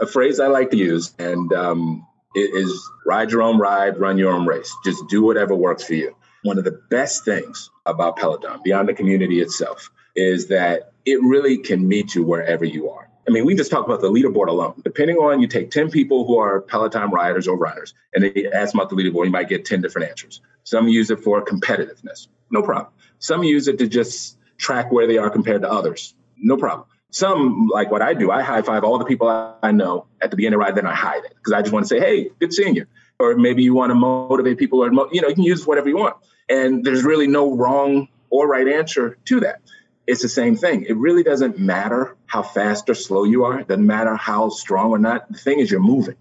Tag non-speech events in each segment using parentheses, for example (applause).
a phrase I like to use, and um, it is ride your own ride, run your own race. Just do whatever works for you. One of the best things about Peloton, beyond the community itself, is that it really can meet you wherever you are. I mean, we just talk about the leaderboard alone. Depending on you take 10 people who are Peloton riders or runners, and they ask about the leaderboard, you might get 10 different answers. Some use it for competitiveness. No problem. Some use it to just track where they are compared to others. No problem. Some, like what I do, I high five all the people I know at the beginning ride, then I hide it because I just want to say, hey, good seeing you. Or maybe you want to motivate people, or, you know, you can use whatever you want. And there's really no wrong or right answer to that. It's the same thing. It really doesn't matter how fast or slow you are. It doesn't matter how strong or not. The thing is, you're moving.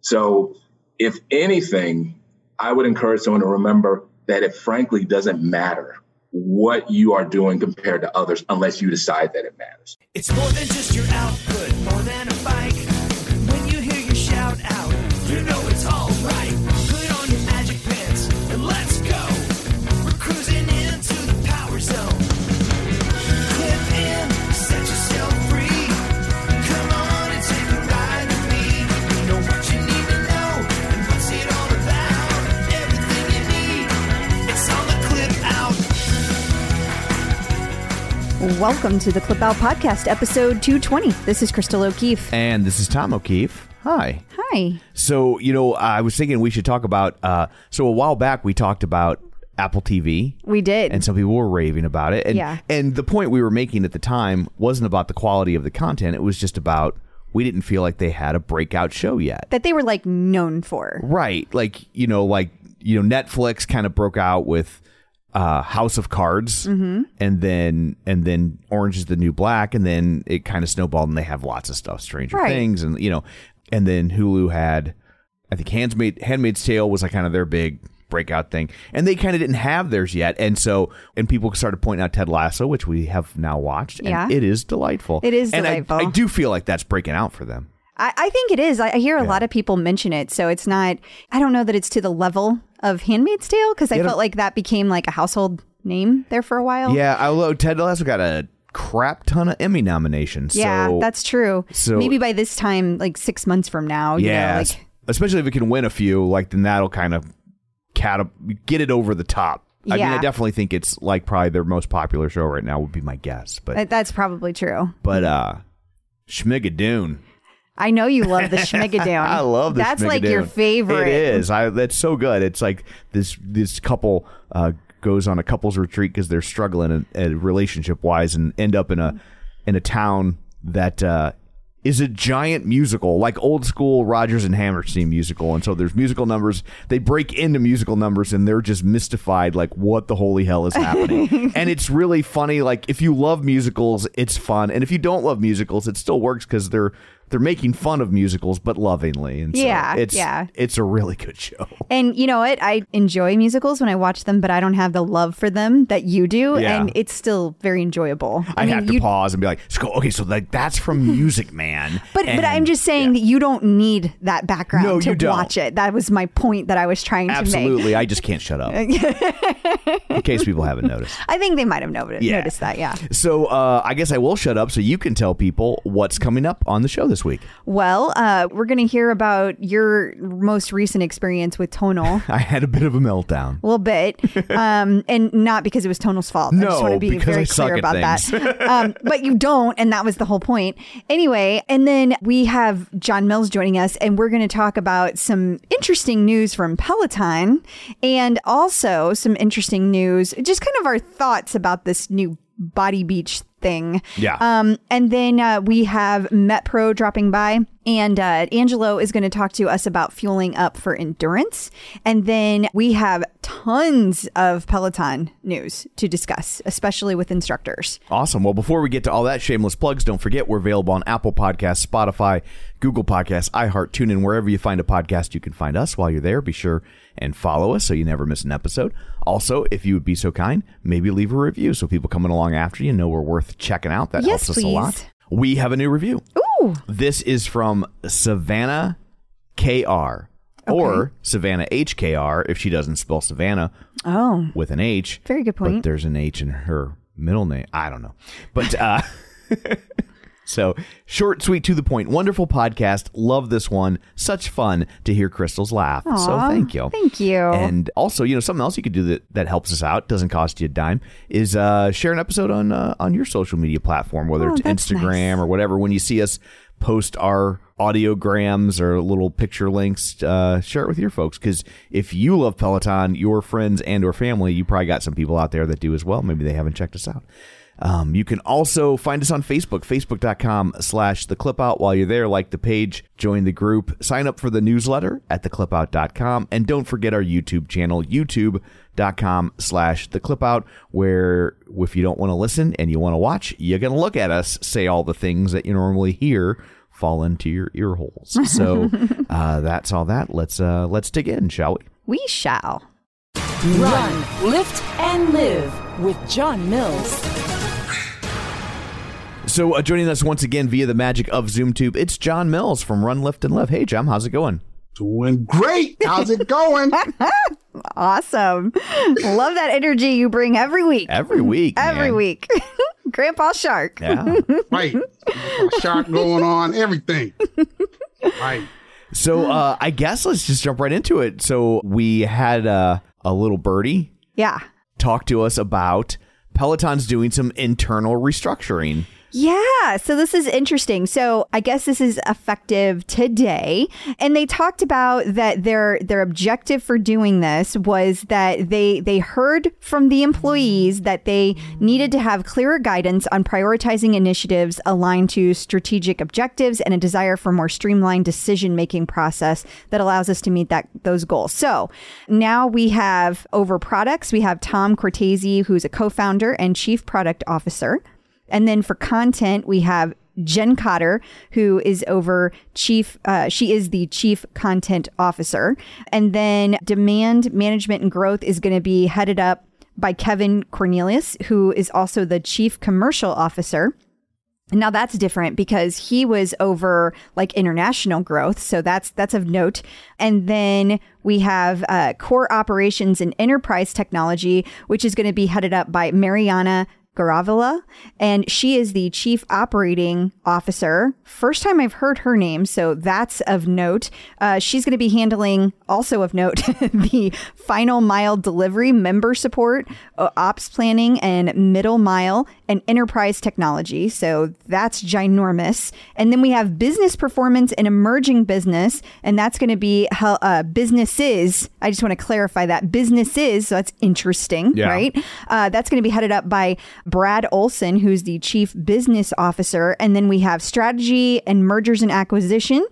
So, if anything, I would encourage someone to remember that it frankly doesn't matter what you are doing compared to others unless you decide that it matters. It's more than just your output, more than a Welcome to the Clip Out Podcast, episode 220. This is Crystal O'Keefe. And this is Tom O'Keefe. Hi. Hi. So, you know, I was thinking we should talk about. Uh, so, a while back, we talked about Apple TV. We did. And some people were raving about it. And, Yeah. And the point we were making at the time wasn't about the quality of the content, it was just about we didn't feel like they had a breakout show yet. that they were like known for. Right. Like, you know, like, you know, Netflix kind of broke out with uh, House of Cards Mm-hmm. and then and then Orange is the New Black and then it kind of snowballed and they have lots of stuff, Stranger Right. Things and you know, and then Hulu had I think Handmaid Handmaid's Tale was like kind of their big breakout thing. And they kind of didn't have theirs yet. And so and people started pointing out Ted Lasso, which we have now watched, and Yeah. it is delightful. It is and I- delightful. I, do feel like that's breaking out for them. I, I think it is. I, I hear a lot of people mention it. So it's not, I don't know that it's to the level of Handmaid's Tale because I felt like that became like a household name there for a while. Yeah, although Ted Lasso got a crap ton of Emmy nominations. Yeah, so, that's true. so- Maybe by this time, like six months from now, you yeah, know, like, especially if it can win a few, like then that'll kind of cat get it over the top. I mean, I definitely think it's like probably their most popular show right now would be my guess. But that's probably true. but uh, Schmigadoon. I know you love the (laughs) Schmigadoon. I love this. That's like your favorite. It is. I. That's so good. It's like this. This couple uh, goes on a couples retreat because they're struggling uh, relationship wise and end up in a in a town that uh, is a giant musical, like old school Rodgers and Hammerstein musical. And so there's musical numbers. They break into musical numbers and they're just mystified, like what the holy hell is happening. (laughs) and it's really funny. Like if you love musicals, it's fun, and if you don't love musicals, it still works because they're they're making fun of musicals but lovingly. And so Yeah, it's yeah. it's a really good show. And you know what? I enjoy musicals when I watch them, but I don't have the love for them that you do, Yeah. and it's still very enjoyable. I, mean, have to you, pause and be like, "So, okay, so like that's from (laughs) Music Man. But but I'm just saying that you don't need that background No, to you don't. watch it. That was my point that I was trying to make. Absolutely, I just can't shut up. (laughs) In case people haven't noticed. I think they might have noticed, Yeah. noticed that. Yeah. So uh, I guess I will shut up so you can tell people what's coming up on the show this week. Well, uh, we're going to hear about your most recent experience with Tonal. (laughs) I had a bit of a meltdown. A little bit, (laughs) um, and not because it was Tonal's fault. I just No, want to be because very I suck clear at about things. that. (laughs) um, but you don't, and that was the whole point. Anyway, and then we have John Mills joining us, and we're going to talk about some interesting news from Peloton, and also some interesting news, just kind of our thoughts about this new Body Beach thing. Yeah. Um, and then uh, we have MetPro dropping by, and uh, Angelo is going to talk to us about fueling up for endurance. And then we have tons of Peloton news to discuss, especially with instructors. Awesome. Well, before we get to all that shameless plugs, don't forget we're available on Apple Podcasts, Spotify, Google Podcasts, iHeart, TuneIn, wherever you find a podcast, you can find us. While you're there, be sure and follow us so you never miss an episode. Also, if you would be so kind, maybe leave a review so people coming along after you know we're worth checking out. That Yes, helps us a lot. We have a new review. Ooh, This is from Savannah KR or Savannah HKR if she doesn't spell Savannah oh, with an H. Very good But point. there's an H in her middle name. I don't know. But uh (laughs) So short, sweet, to the point. Wonderful podcast. Love this one. Such fun to hear Crystal's laugh. so thank you. thank you. And also, you know, something else you could do that, that helps us out, doesn't cost you a dime, is uh, share an episode on uh, on your social media platform, whether Oh, it's Instagram nice. or whatever. When you see us post our audiograms or little picture links, uh, share it with your folks. Because if you love Peloton, your friends and or family, you probably got some people out there that do as well. Maybe they haven't checked us out. Um, you can also find us on Facebook, facebook.com slash the clip out. While you're there, like the page, join the group, sign up for the newsletter at theclipout.com. And don't forget our YouTube channel, youtube.com slash the clip out, where if you don't want to listen and you want to watch, you're going to look at us say all the things that you normally hear fall into your ear holes. (laughs) So uh, that's all that. Let's uh, let's dig in, shall we? we shall. Run, lift, and live with John Mills. So, uh, joining us once again via the magic of ZoomTube, it's John Mills from Run, Lift, and Live. Hey, John, how's it going? Doing great. How's it going? (laughs) Awesome. Love that energy you bring every week. Every week. Every man. week. (laughs) Grandpa Shark. Yeah. (laughs) right. Shark going on, everything. Right. so, uh, I guess let's just jump right into it. So, we had uh, a little birdie Yeah. talk to us about Peloton's doing some internal restructuring. Yeah, so this is interesting. So I guess this is effective today, and they talked about that their their objective for doing this was that they they heard from the employees that they needed to have clearer guidance on prioritizing initiatives aligned to strategic objectives and a desire for more streamlined decision making process that allows us to meet that those goals. So now we have over products, we have Tom Cortese, who's a co-founder and chief product officer. And then for content, we have Jen Cotter, who is over chief, uh, she is the chief content officer. And then demand management and growth is going to be headed up by Kevin Cornils, who is also the chief commercial officer. Now that's different because he was over like international growth, so that's that's of note. And then we have uh, core operations and enterprise technology, which is going to be headed up by Mariana Garavaglia, and she is the chief operating officer. First time I've heard her name, so that's of note. Uh, she's going to be handling, also of note, (laughs) the final mile delivery, member support, uh, ops planning, and middle mile and enterprise technology. So that's ginormous. And then we have business performance and emerging business, and that's going to be how uh, businesses. I just want to clarify that businesses. So that's interesting, Yeah. right? Uh, that's going to be headed up by Brad Olson, who's the chief business officer. And then we have strategy and mergers and acquisition.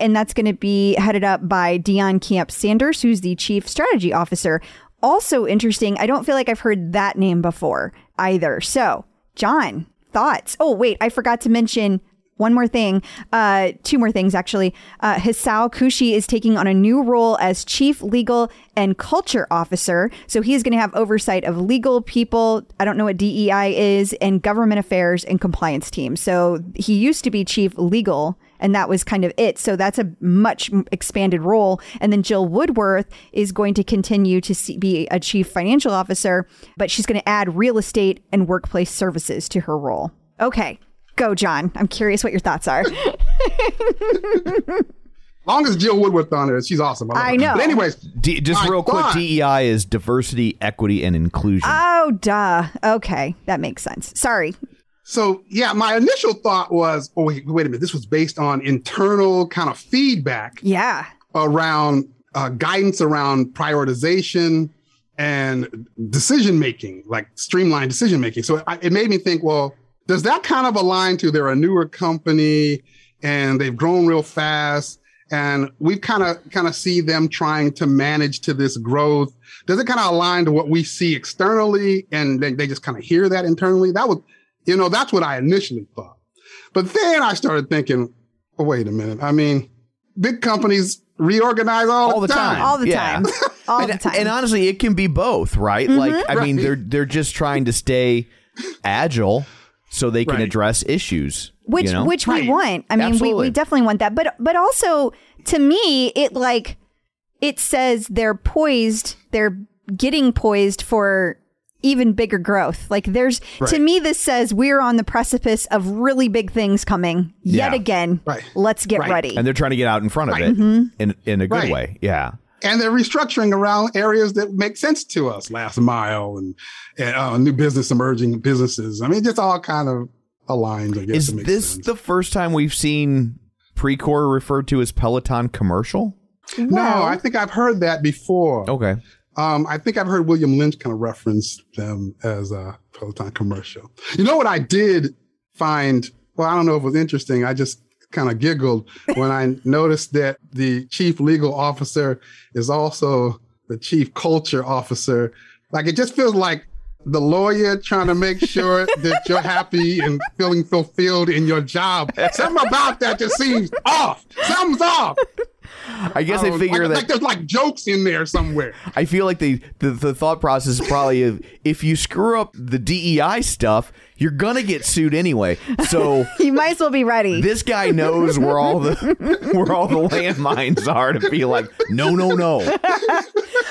And that's going to be headed up by Dion Camp Sanders, who's the chief strategy officer. Also interesting, I don't feel like I've heard that name before either. So, John, thoughts? Oh, wait, I forgot to mention one more thing, uh, two more things actually. Uh, Hisao Kushi is taking on a new role as Chief Legal and Culture Officer. So he is going to have oversight of legal people. I don't know what DEI is, and government affairs and compliance team. So he used to be Chief Legal, and that was kind of it. So that's a much expanded role. And then Jill Woodworth is going to continue to see, be a Chief Financial Officer, but she's going to add real estate and workplace services to her role. Okay. Go, John. I'm curious what your thoughts are. (laughs) long as Jill Woodworth on there, she's awesome. love I know. But anyways, D- just I real quick, DEI is diversity, equity, and inclusion. oh, duh. Okay. That makes sense. Sorry. So yeah, my initial thought was, oh wait, wait a minute. This was based on internal kind of feedback Yeah. around uh, guidance around prioritization and decision making, like streamlined decision making. So I, it made me think, well, does that kind of align to they're a newer company and they've grown real fast, and we've kind of kind of see them trying to manage to this growth. Does it kind of align to what we see externally, and they, they just kind of hear that internally? That was, you know, that's what I initially thought. But then I started thinking, oh, wait a minute. I mean, big companies reorganize all, All the time. All the Yeah. time. (laughs) All and, the time. and honestly, it can be both, right? Mm-hmm. Like, I mean, they're they're just trying to stay agile so they can Right. address issues. which you know? which we want. I mean, we, Absolutely. we definitely want that. But but also to me, it like it says they're poised, they're getting poised for even bigger growth. Like there's to me this says we're on the precipice of really big things coming yet Yeah. again. Right. Let's get Right. ready. and they're trying to get out in front of Right. it Mm-hmm. in in a good Right. way. Yeah. And they're restructuring around areas that make sense to us. Last mile and, and uh, new business emerging businesses. I mean just all kind of aligned i guess Is this sense. the first time we've seen Precor referred to as Peloton commercial? no. I think i've heard that before. Okay. um, i think i've heard william lynch kind of reference them as a peloton commercial. You know what i did find? Well i don't know if it was interesting. I just kind of giggled when i noticed that the chief legal officer is also the chief culture officer like it just feels like the lawyer trying to make sure that you're happy and feeling fulfilled in your job. (laughs) Something about that just seems off. Something's off. I guess I Oh, figure like, that like there's like jokes in there somewhere. I feel like the, the the thought process is probably if, if you screw up the DEI stuff, you're gonna get sued anyway. So (laughs) you might as well be ready. this guy knows where all the (laughs) where all the landmines are to be like, no, no, no,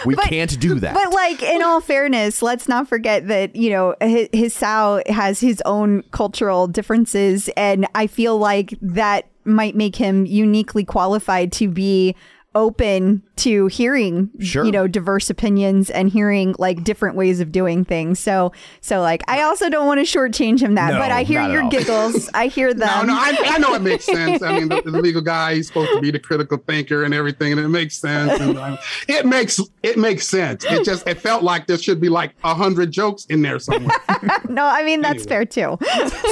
we can't do that. But like in all fairness, let's not forget that you know his, Hisao has his own cultural differences, and I feel like that might make him uniquely qualified to be open to hearing Sure. you know diverse opinions and hearing like different ways of doing things so so like i also don't want to shortchange him that No, but i hear your giggles i hear them No, no, I, I know it makes sense. I mean, the, the legal guy, he's supposed to be the critical thinker and everything, and it makes sense. And um, it makes it makes sense. It just it felt like there should be like a hundred jokes in there somewhere. (laughs) (laughs) no i mean that's fair too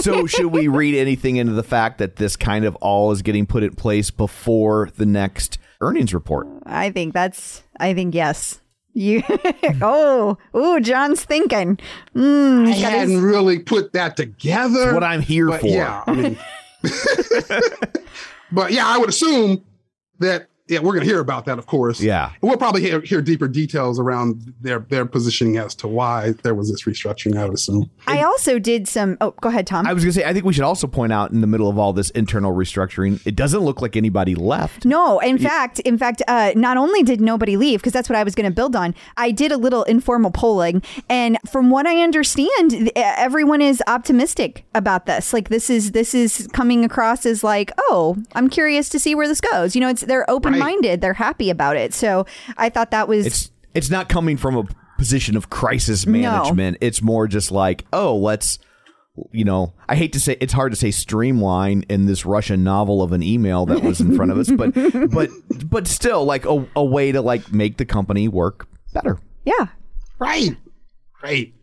so should we read anything into the fact that this kind of all is getting put in place before the next earnings report? I think that's. I think yes. You. (laughs) oh, ooh, John's thinking. Mm, I he's got his- hadn't really put that together. It's what I'm here but for. Yeah, I mean, (laughs) but yeah, I would assume that yeah, we're going to hear about that, of course. Yeah. we'll probably hear, hear deeper details around their their positioning as to why there was this restructuring. I would assume. I also did some. Oh, go ahead, Tom. I was gonna say I think we should also point out in the middle of all this internal restructuring, it doesn't look like anybody left. no, in fact, in fact, uh, not only did nobody leave because that's what I was going to build on. I did a little informal polling, and from what I understand, everyone is optimistic about this. Like this is this is coming across as like, oh, I'm curious to see where this goes. You know, it's they're open minded, they're happy about it. So I thought that was It's it's not coming from a position of crisis management. It's more just like, oh, let's you know, I hate to say it's hard to say streamline in this Russian novel of an email that was in front of us, but (laughs) but but still like a, a way to like make the company work better. yeah. Right, right.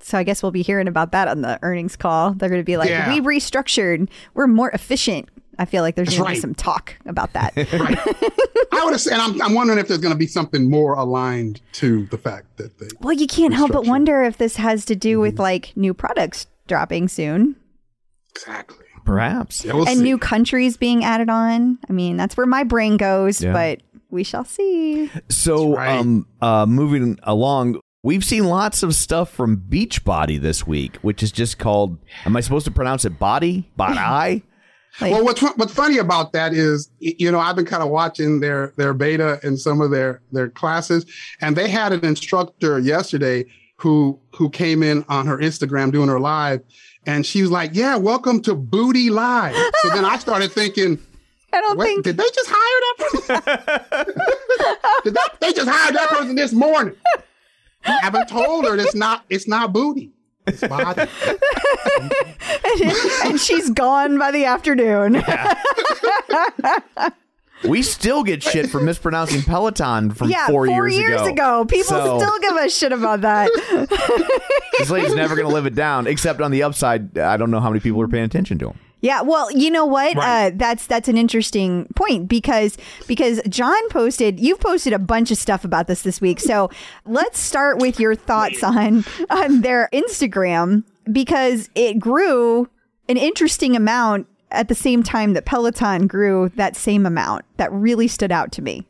So I guess we'll be hearing about that on the earnings call. They're going to be like, Yeah. "We restructured. We're more efficient." I feel like there's That's going to be right. some talk about that. (laughs) Right. (laughs) I would have said, and I'm, I'm wondering if there's going to be something more aligned to the fact that they. well, you can't help but wonder if this has to do Mm-hmm. with like new products dropping soon Exactly. Perhaps. Yeah, we'll and see. new countries being added on. I mean, that's where my brain goes, Yeah. but we shall see. So, right. um, uh, moving along, we've seen lots of stuff from Beachbody this week, which is just called. Am I supposed to pronounce it body? Body? (laughs) Like, well, what's what's funny about that is, you know, I've been kind of watching their their beta and some of their their classes, and they had an instructor yesterday who who came in on her Instagram doing her live, and she was like, "Yeah, welcome to Booty Live." so then I started thinking, (laughs) I don't What, think did they just hire that person? (laughs) (laughs) did that, they just hired that person this morning? I haven't told her it's not it's not booty. It's body. (laughs) and she's gone by the afternoon. We still get shit for mispronouncing Peloton from yeah, four, years, ago. People So, still give a shit about that. (laughs) this lady's never going to live it down. Except on the upside, I don't know how many people are paying attention to him. Yeah, well, you know what? Uh, that's that's an interesting point because because John posted, you've posted a bunch of stuff about this this week. So let's start with your thoughts on on their Instagram because it grew an interesting amount at the same time that Peloton grew that same amount. That really stood out to me.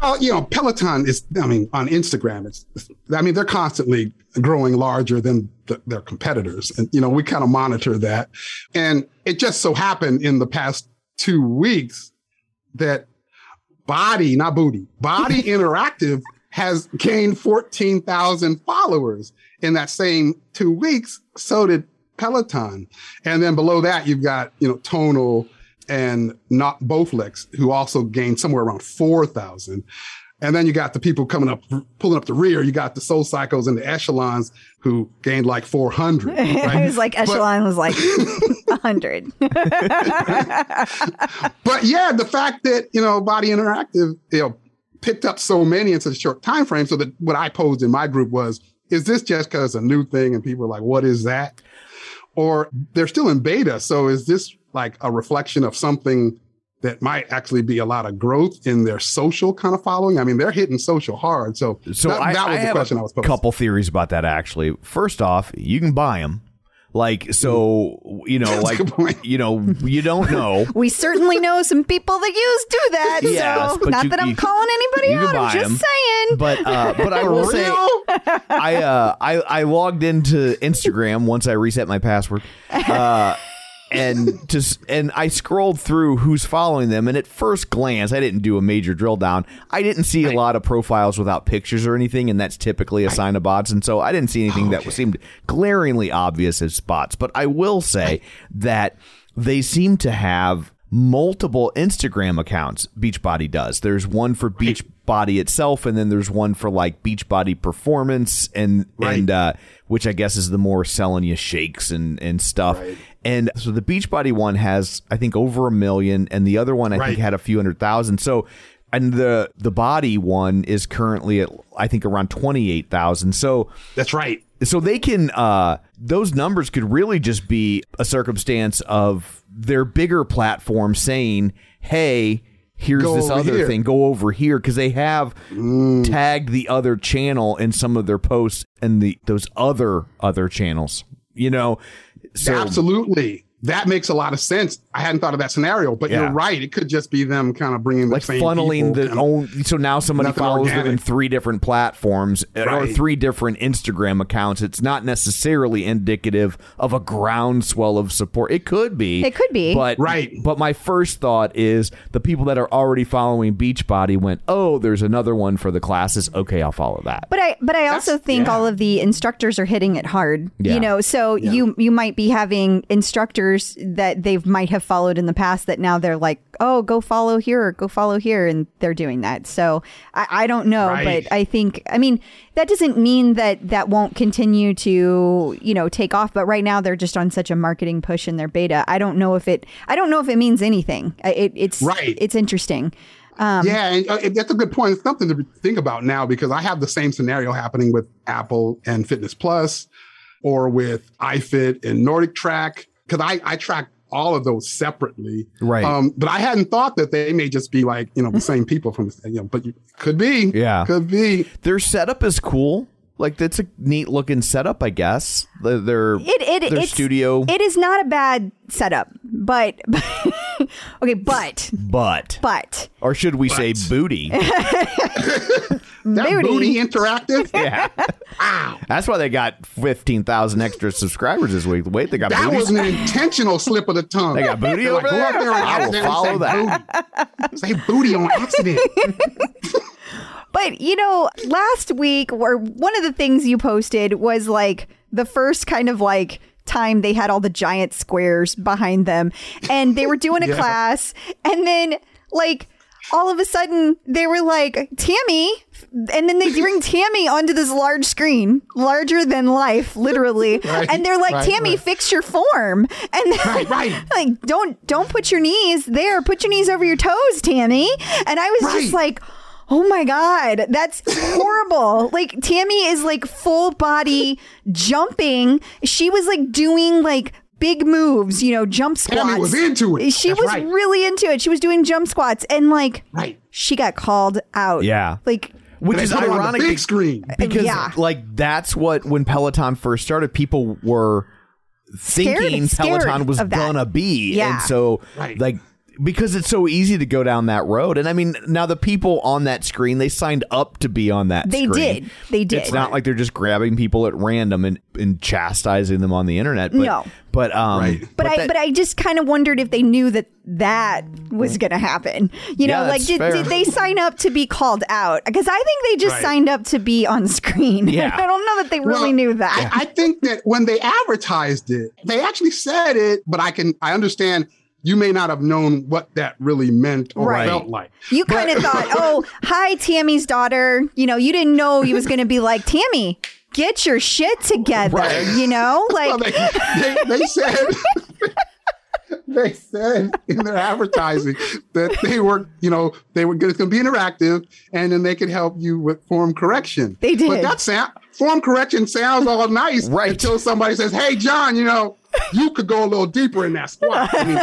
Well, you know, Peloton is, I mean, on Instagram, it's, I mean, they're constantly growing larger than the, their competitors. And, you know, we kind of monitor that. And it just so happened in the past two weeks that BODi, not Booty, BODi (laughs) Interactive has gained 14,000 followers in that same two weeks. So did Peloton. And then below that, you've got, you know, Tonal and not Bowflex, who also gained somewhere around 4,000. And then you got the people coming up, pulling up the rear. You got the Soul Cycles and the Echelons who gained like 400. I (laughs) right? was like, But- Echelon was like (laughs) 100. (laughs) but yeah, the fact that you know BODi Interactive, you know, picked up so many in such a short time frame. So that what I posed in my group was, is this just because a new thing and people are like, what is that? Or they're still in beta. So is this like a reflection of something that might actually be a lot of growth in their social kind of following? I mean, they're hitting social hard. So, So that, I, that I was the have question a I was posing. couple theories about that actually. First off, you can buy them. Like so, you know, like you know, you don't know. (laughs) We certainly know some people that use do that. Yes, so not you- that I'm you- calling anybody out. I'm buy just 'em. saying. But uh, but I (laughs) will say, I uh I I logged into Instagram once I reset my password. Uh and just and I scrolled through who's following them and at first glance I didn't do a major drill down. I didn't see a lot of profiles without pictures or anything and that's typically a sign of bots and so I didn't see anything that seemed glaringly obvious as spots. But I will say that they seem to have multiple Instagram accounts Beachbody does. There's one for Beachbody itself and then there's one for like Beachbody performance and Right. and uh which I guess is the more selling you shakes and and stuff. And so the Beachbody one has I think over a million and the other one I Right. think had a few hundred thousand. So and the the body one is currently at I think around 28,000. So That's right. so they can uh those numbers could really just be a circumstance of their bigger platform saying hey here's Go this other here." thing go over here because they have tagged the other channel in some of their posts and the those other other channels you know so Absolutely. That makes a lot of sense. I hadn't thought of that scenario, but Yeah. you're right. It could just be them kind of bringing the like same funneling the own so now somebody Nothing follows them in three different platforms uh, or three different instagram accounts it's not necessarily indicative of a groundswell of support it could be It could be. but Right. but my first thought is the people that are already following beachbody went oh there's another one for the classes okay i'll follow that But I but I also think yeah. all of the instructors are hitting it hard. Yeah. You know, so you you might be having instructors that they might have followed in the past that now they're like, oh, go follow here or go follow here, and they're doing that. So I, I don't know, Right. but I think I mean that doesn't mean that that won't continue to you know take off. But right now they're just on such a marketing push in their beta. I don't know if it I don't know if it means anything. It, it's Right. It's interesting. Um, yeah, and uh, that's a good point. It's something to think about now because I have the same scenario happening with Apple and Fitness Plus, or with iFit and Nordic Track because I I track all of those separately. Right. Um, but I hadn't thought that they may just be like you know the (laughs) same people from you know, but you, could be. Yeah. Could be. their setup is cool like that's a neat looking setup i guess The- their It it their it's, studio It is not a bad setup, but, (laughs) okay, but but but or should we say booty (laughs) That Booty. booty, interactive. (laughs) yeah Wow. That's why they got 15,000 extra subscribers this week. Wait, they got booty. That booties? was an intentional slip of the tongue. They got booty They're over like, go out there? there and I will follow say that. Booty. Say booty on accident. But you know, last week or one of the things you posted was like the first kind of like time they had all the giant squares behind them and they were doing a (laughs) Yeah. class and then like all of a sudden they were like Tammy and then they bring (laughs) Tammy onto this large screen larger than life literally Right, and they're like right, Tammy right. fix your form and Right, (laughs) right. like don't don't put your knees there put your knees over your toes Tammy and I was just like Oh my God, that's horrible. (laughs) like, Tammy is like full body jumping. She was like doing like big moves, you know, jump squats. Tammy was into it. She That's was right. really into it. She was doing jump squats and like, Right. she got called out. Yeah. Like, Which is put her on the ironic big screen. because Yeah. like that's what when Peloton first started people were thinking scared Peloton was gonna be Yeah. and so Right. like because it's so easy to go down that road. And I mean, now the people on that screen, they signed up to be on that They screen. did. They did. It's not like they're just grabbing people at random and, and chastising them on the internet. But, No. But um Right. But, I that- but I just kind of wondered if they knew that that was going to happen. You know, Yeah, like did, fair. did they sign up to be called out? Because I think they just Right. signed up to be on screen. (laughs) Yeah. I don't know that they really Well, knew that. I, I think that when they advertised it, they actually said it, but I can I understand you may not have known what that really meant or Right. felt like. You kind of thought, (laughs) oh, hi, Tammy's daughter. You know, you didn't know he was going to be like, Tammy, get your shit together. Right. You know, (laughs) like, Well, they, they, they said (laughs) they said in their advertising that they were, you know, they were going to be interactive, and then they could help you with form correction. They did. but that sound form correction sounds all nice Right. until somebody says, "Hey, John, you know." You could go a little deeper in that squat. I mean,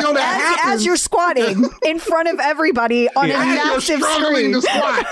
till that as, happens, as you're squatting in front of everybody (laughs) on a as you're massive struggling screen. to squat,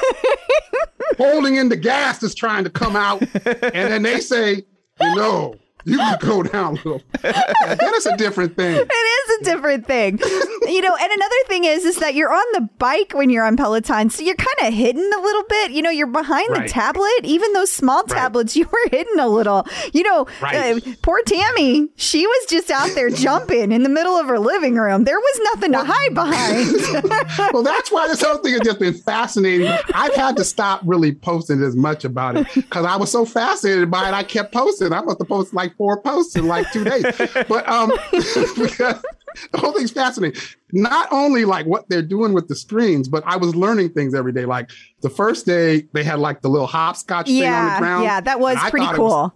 holding in the gas is trying to come out, and then they say, you know, you can go down a little. That is a different thing. It is a different thing. you know, and another thing is is that you're on the bike when you're on Peloton, so you're kind of hidden a little bit. You know, you're behind the tablet. Even those small tablets, (laughs) you were hidden a little. You know, Right. uh, poor Tammy, she was just out there jumping in the middle of her living room. There was nothing to hide behind. (laughs) Well, that's why this whole thing has just been fascinating. I've had to stop really posting as much about it because I was so fascinated by it. I kept posting. I must have posted like four posts in like two days. But um, (laughs) because the whole thing's fascinating. Not only like what they're doing with the screens, but I was learning things every day. Like the first day, they had like the little hopscotch thing on the yeah, ground. yeah, that was pretty it was- cool.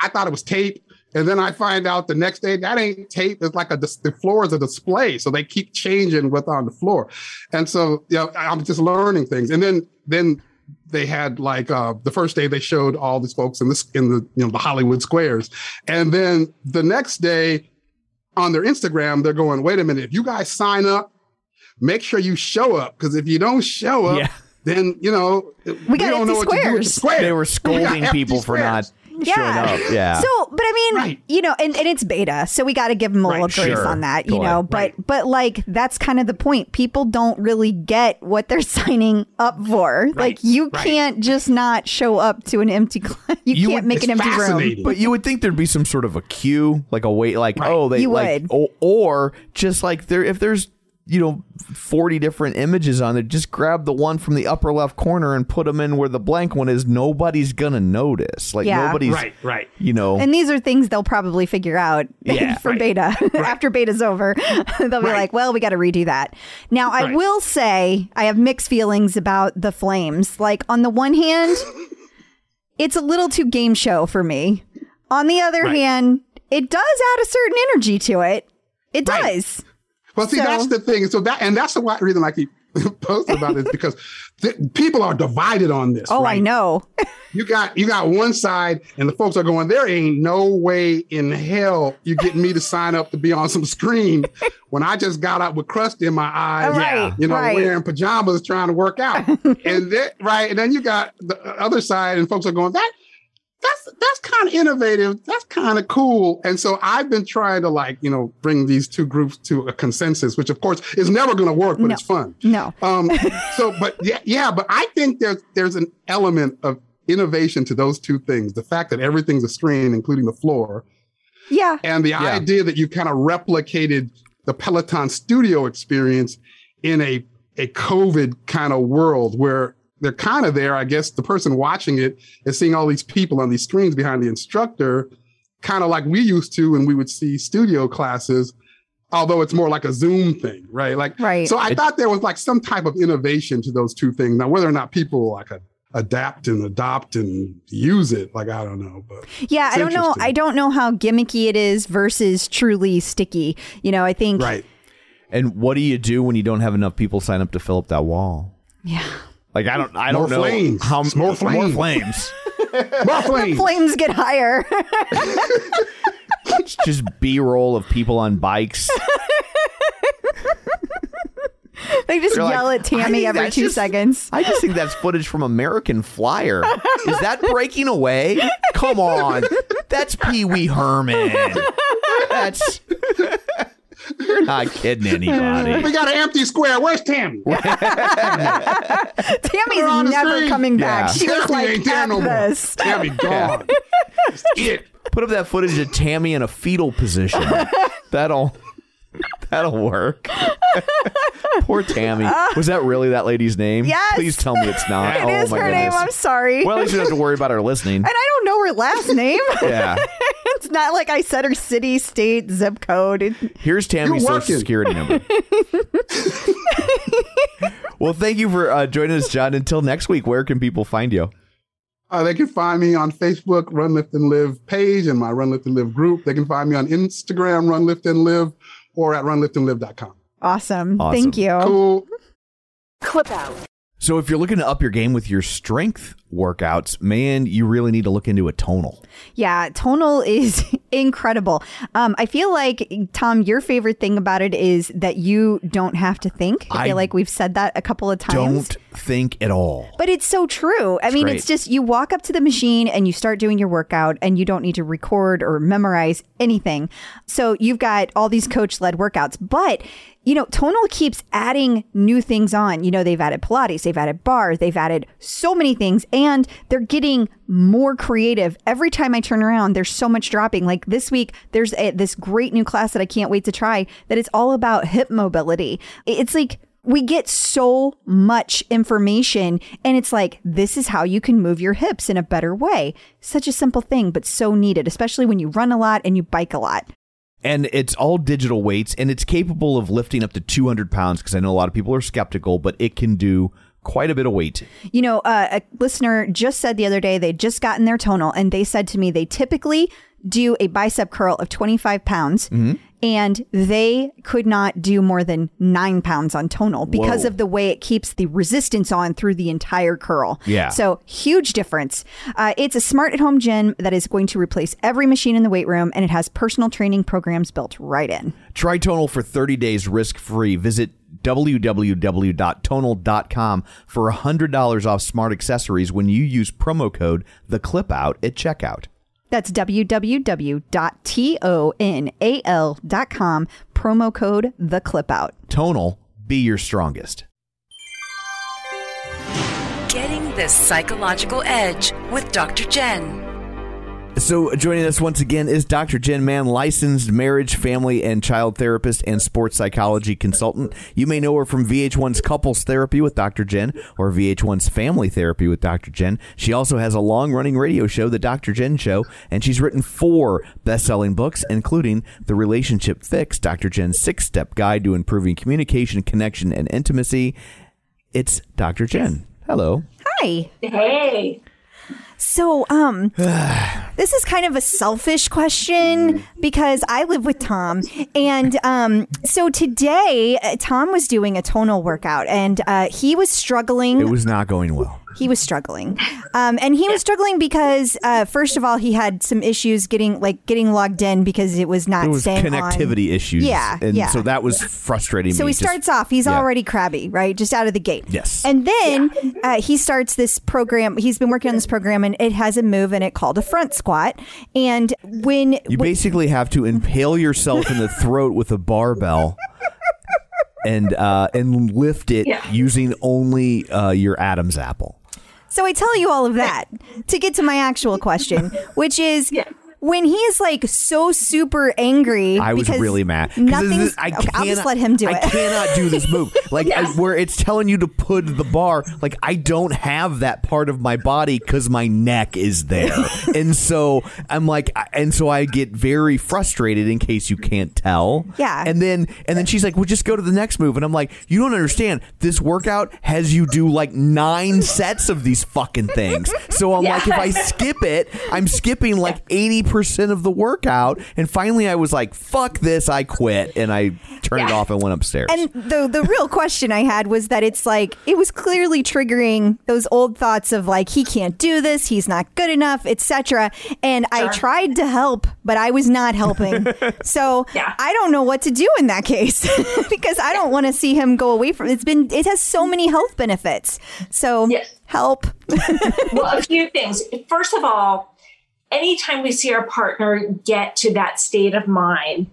I thought it was tape. And then I find out the next day that ain't tape. It's like a dis- the floor is a display, so they keep changing what's on the floor. And so, you know, I'm just learning things. And then then they had like uh, the first day they showed all these folks in this in the you know the Hollywood squares, and then the next day on their Instagram they're going, wait a minute, if you guys sign up, make sure you show up because if you don't show up. Yeah. Then you know we, got don't know empty what to do with the squares. they were scolding empty people for not showing up. Yeah. So, but I mean, Right. you know, and, and it's beta, so we got to give them a little Right, grace sure. on that, you Totally. know. But Right. but like that's kind of the point. People don't really get what they're (laughs) signing up for. Like you right. can't just not show up to an empty. Cl- (laughs) you, You can't would- make an empty room. But you would think there'd be some sort of a queue, like a wait, like Right. oh, they You like, would. o- or just like there, if there's you know forty different images on there, just grab the one from the upper left corner and put them in where the blank one is. Nobody's gonna notice. Like Yeah. nobody's Right, right. You know, And these are things they'll probably figure out (laughs) Yeah, for right. beta. (laughs) After beta's over, (laughs) they'll be Right. like, well, we got to redo that. Now, I Right. will say I have mixed feelings about the flames. Like, on the one hand, it's a little too game show for me. On the other Right. hand, it does add a certain energy to it. It Right. does. Well, see, So- that's the thing. So that, and that's the why, reason I keep (laughs) posting about this because th- people are divided on this. Oh, I know. You got you got one side, and the folks are going. There ain't no way in hell you getting me to sign up to be on some screen (laughs) when I just got out with crust in my eyes. Right, You know, right. wearing pajamas, trying to work out, (laughs) and then right, and then you got the other side, and folks are going that. That's that's kind of innovative. That's kind of cool. And so I've been trying to like you know bring these two groups to a consensus, which of course is never going to work, but No. it's fun. No. Um, so, but (laughs) yeah, yeah, but I think there's there's an element of innovation to those two things: the fact that everything's a screen, including the floor, Yeah. and the idea that you kind of replicated the Peloton studio experience in a a COVID kind of world where they're kind of there. I guess the person watching it is seeing all these people on these screens behind the instructor, kind of like we used to when we would see studio classes. Although it's more like a Zoom thing, right? Like, Right. So I thought there was like some type of innovation to those two things. Now, whether or not people like a, adapt and adopt and use it, like I don't know, but Yeah, I don't know. I don't know how gimmicky it is versus truly sticky. You know, I think. right. and what do you do when you don't have enough people sign up to fill up that wall? Yeah. Like I don't, I More don't know flames. how More more flames. flames. (laughs) (laughs) More flames. Flames get higher. (laughs) It's just B roll of people on bikes. they just You're like, yell at Tammy every two just- seconds. I just think that's footage from American Flyer. Is that breaking away? Come on. That's Pee Wee Herman. That's You're not kidding anybody. We got an empty square. Where's Tammy? (laughs) Tammy's We're on the never coming back. Yeah. She was Tammy like, ain't there "F no more. this." Tammy gone. That's it. Put up that footage of Tammy in a fetal position. (laughs) That'll (laughs) that'll work. (laughs) Poor Tammy. Was that really that lady's name? Yes. Please tell me it's not. (laughs) It oh is my her name. I'm sorry. Well, at least you don't have to worry about her listening. and I don't know her last name. Yeah. it's not like I said her city, state, zip code. Here's Tammy's social security number. well, thank you for uh, joining us, John. Until next week, where can people find you? Uh, they can find me on Facebook, Run Lift and Live page, and my Run Lift and Live group. They can find me on Instagram, Run Lift and Live, or at runliftandlive.com. awesome. Awesome. Thank you. Cool. Clip out. So, if you're looking to up your game with your strength workouts, man, you really need to look into a tonal. Yeah, tonal is (laughs) incredible. Um, I feel like Tom, your favorite thing about it is that you don't have to think. I, I feel like we've said that a couple of times. Don't think at all. But it's so true. I mean, great. it's just you walk up to the machine and you start doing your workout and you don't need to record or memorize anything. So you've got all these coach led workouts. But, you know, Tonal keeps adding new things on. You know, they've added Pilates, they've added bars, they've added so many things, and they're getting more creative. Every time I turn around, there's so much dropping. Like this week, there's a, this great new class that I can't wait to try that it's all about hip mobility. It's like, we get so much information and it's like this is how you can move your hips in a better way such a simple thing but so needed especially when you run a lot and you bike a lot And it's all digital weights, and it's capable of lifting up to 200 pounds because I know a lot of people are skeptical, but it can do quite a bit of weight. you know uh, a listener just said the other day they'd just gotten their tonal and they said to me they typically do a bicep curl of 25 pounds and they could not do more than nine pounds on tonal because Whoa. of the way it keeps the resistance on through the entire curl. Yeah. So huge difference. Uh, it's a smart at home gym that is going to replace every machine in the weight room and it has personal training programs built right in. Try Tonal for 30 days risk free. Visit www.tonal.com for $100 off smart accessories when you use promo code the clip out at checkout. That's www.tonal.com, promo code the clip out. Tonal, be your strongest. Getting the psychological edge with Dr. Jenn. So, joining us once again is Dr. Jenn Mann, licensed marriage, family, and child therapist and sports psychology consultant. You may know her from VH1's Couples Therapy with Dr. Jenn or VH1's Family Therapy with Dr. Jenn. She also has a long running radio show, The Dr. Jenn Show, and she's written four best selling books, including The Relationship Fix, Dr. Jenn's six step guide to improving communication, connection, and intimacy. It's Dr. Jenn. Hello. Hi. Hey. So, um, (sighs) this is kind of a selfish question because I live with Tom, and um, so today uh, Tom was doing a tonal workout, and uh, he was struggling. It was not going well. He was struggling, (laughs) um, and he was struggling because uh, first of all, he had some issues getting like getting logged in because it was not It was staying on. connectivity issues. Yeah, And yeah. so that was frustrating So me. he Just- starts off, he's yeah. already crabby, right? Just out of the gate. Yes. And then uh, he starts this program. He's been working on this program and it has a move in it called a front squat. And when, You when- basically have to impale yourself in the throat with a barbell and uh, and lift it Yeah. using only uh, your Adam's apple. So I tell you all of that to get to my actual question, (laughs) which is. When he is like so super angry. I was really mad. Nothing. I okay, I'll just let him do I it. I cannot do this move. (laughs) Like I- where it's telling you to put the bar. Like I don't have that part of my body because my neck is there, (laughs) and so I'm like, and so I get very frustrated. In case you can't tell, Yeah. And then and then she's like, well, just go to the next move, and I'm like, you don't understand. This workout has you do like nine sets of these fucking things. So I'm like, if I (laughs) skip it, I'm skipping like eighty percent of the workout. And finally, I was like, fuck this, I quit, and I turned it off and went upstairs. And the the real question I had was that it's like it was clearly triggering those old thoughts of like he can't do this, he's not good enough, etc. And I tried to help, but I was not helping. (laughs) so Yeah. I don't know what to do in that case (laughs) because I don't want to see him go away from. It's been it has so many health benefits. So Yes. help. (laughs) well, a few things. First of all, anytime we see our partner get to that state of mind,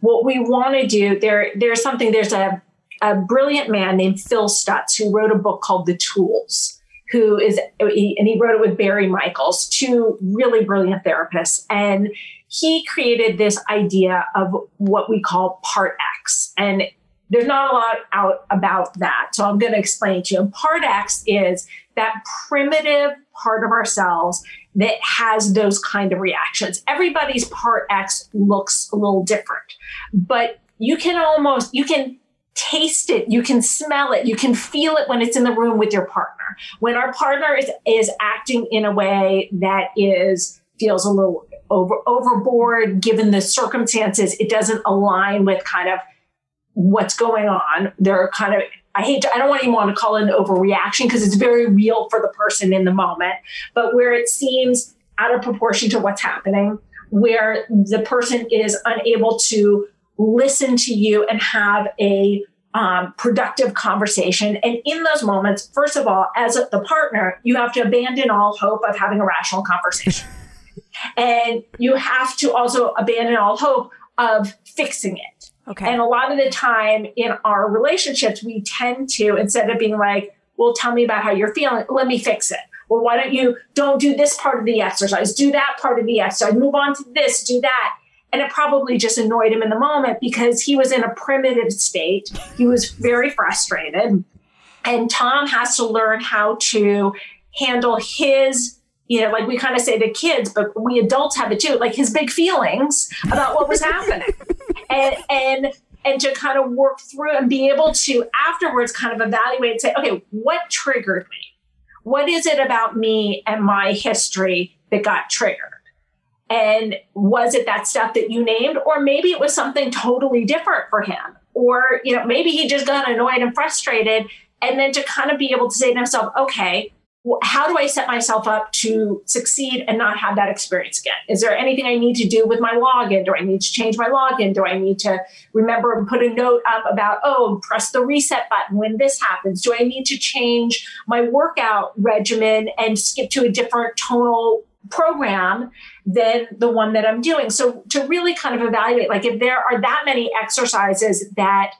what we want to do there there's something there's a a brilliant man named Phil Stutz who wrote a book called The Tools, who is, and he wrote it with Barry Michaels, two really brilliant therapists. And he created this idea of what we call part X. And there's not a lot out about that. So I'm going to explain to you. And part X is that primitive part of ourselves that has those kind of reactions. Everybody's part X looks a little different, but you can almost, you can taste it you can smell it you can feel it when it's in the room with your partner when our partner is is acting in a way that is feels a little over overboard given the circumstances it doesn't align with kind of what's going on they're kind of I hate to, I don't even want to call it an overreaction because it's very real for the person in the moment, but where it seems out of proportion to what's happening, where the person is unable to listen to you and have a um, productive conversation. And in those moments, first of all, as a, the partner, you have to abandon all hope of having a rational conversation. (laughs) and you have to also abandon all hope of fixing it. Okay. And a lot of the time in our relationships, we tend to, instead of being like, well, tell me about how you're feeling, let me fix it. Well, why don't you don't do this part of the exercise, do that part of the exercise, move on to this, do that. And it probably just annoyed him in the moment because he was in a primitive state. He was very frustrated. And Tom has to learn how to handle his, you know, like we kind of say to kids, but we adults have it too, like his big feelings about what was happening. (laughs) and and and to kind of work through and be able to afterwards kind of evaluate and say, okay, what triggered me? What is it about me and my history that got triggered? And was it that stuff that you named? Or maybe it was something totally different for him. Or, you know, maybe he just got annoyed and frustrated. And then to kind of be able to say to himself, okay, how do I set myself up to succeed and not have that experience again? Is there anything I need to do with my login? Do I need to change my login? Do I need to remember and put a note up about, oh, press the reset button when this happens? Do I need to change my workout regimen and skip to a different tonal program than the one that I'm doing. So to really kind of evaluate, like if there are that many exercises that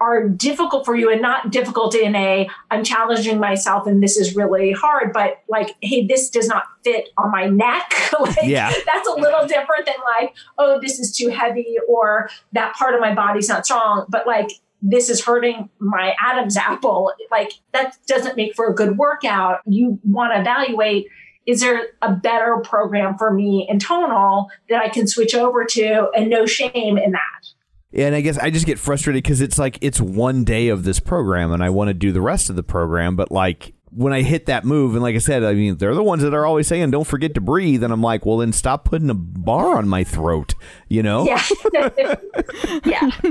are difficult for you and not difficult in a I'm challenging myself and this is really hard, but like, hey, this does not fit on my neck. (laughs) like Yeah. that's a little different than like, oh, this is too heavy or that part of my body's not strong. But like this is hurting my Adam's apple. Like that doesn't make for a good workout. You want to evaluate is there a better program for me in tonal that I can switch over to and no shame in that? And I guess I just get frustrated because it's like it's one day of this program, and I want to do the rest of the program. But like when I hit that move, and like I said, I mean they're the ones that are always saying don't forget to breathe, and I'm like, well then stop putting a bar on my throat, you know? Yeah. (laughs) yeah. (laughs)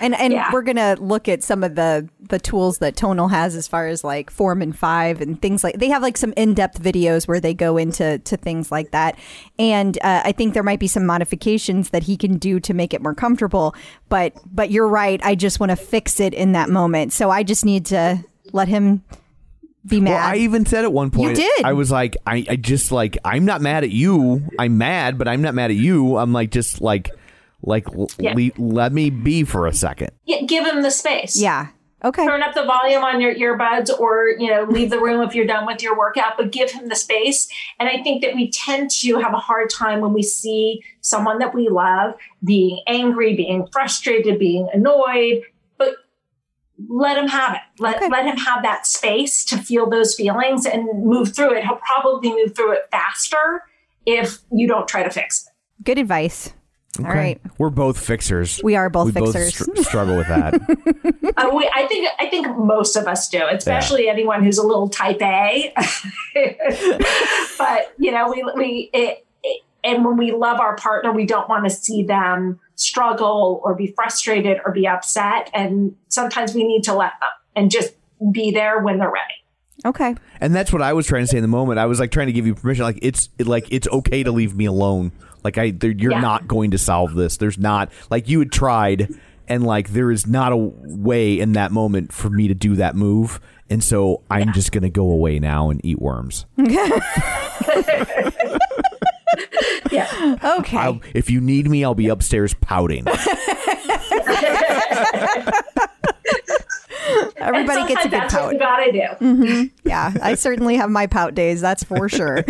And and Yeah. we're gonna look at some of the the tools that Tonal has as far as like form and five and things like they have like some in depth videos where they go into to things like that. And uh, I think there might be some modifications that he can do to make it more comfortable. But but you're right. I just want to fix it in that moment. So I just need to let him be mad. Well, I even said at one point, did. I was like, I, I just like, I'm not mad at you. I'm mad, but I'm not mad at you. I'm like, just like, like, l- Yeah. le- let me be for a second. yeah. Give him the space. yeah. Okay. Turn up the volume on your earbuds or, you know, leave the room if you're done with your workout, but give him the space. And I think that we tend to have a hard time when we see someone that we love being angry, being frustrated, being annoyed, but let him have it. Let, Okay. let him have that space to feel those feelings and move through it. He'll probably move through it faster if you don't try to fix it. Good advice. All right. We're both fixers. We are both we fixers. Both str- struggle with that. (laughs) Uh, we, I think I think most of us do, especially anyone who's a little type A. (laughs) but you know, we we it, it, and when we love our partner, we don't want to see them struggle or be frustrated or be upset. And sometimes we need to let them and just be there when they're ready. Okay. and that's what I was trying to say in the moment. I was like trying to give you permission. Like it's like it's okay to leave me alone. Like I, you're Yeah. not going to solve this. There's not like you had tried, and like there is not a way in that moment for me to do that move. And so I'm just gonna go away now and eat worms. (laughs) yeah. Okay. I'll, if you need me, I'll be upstairs pouting. (laughs) (laughs) Everybody gets a sometimes good that's what pout. you gotta do. Mm-hmm. Yeah, I certainly have my pout days. That's for sure.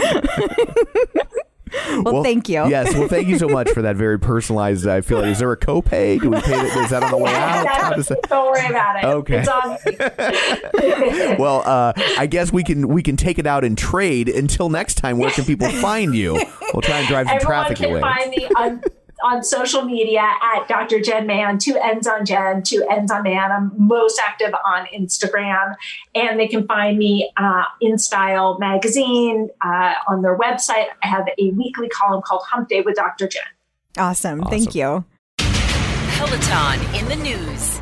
(laughs) well, thank you. Yes. Well, thank you so much for that very personalized. I feel like is there a copay? Do we pay that? Is that on the way out? That? Don't worry about it. Okay. It's on. (laughs) (laughs) Well, uh, I guess we can we can take it out and trade. Until next time, where can people find you? We'll try and drive some Everyone traffic can away. Find me on on social media at Dr. Jenn Mann, two ends on Jenn, two ends on Mann. I'm most active on Instagram, and they can find me uh, in Style magazine uh, on their website. I have a weekly column called Hump Day with Dr. Jenn. Awesome. Thank you. Peloton in the news.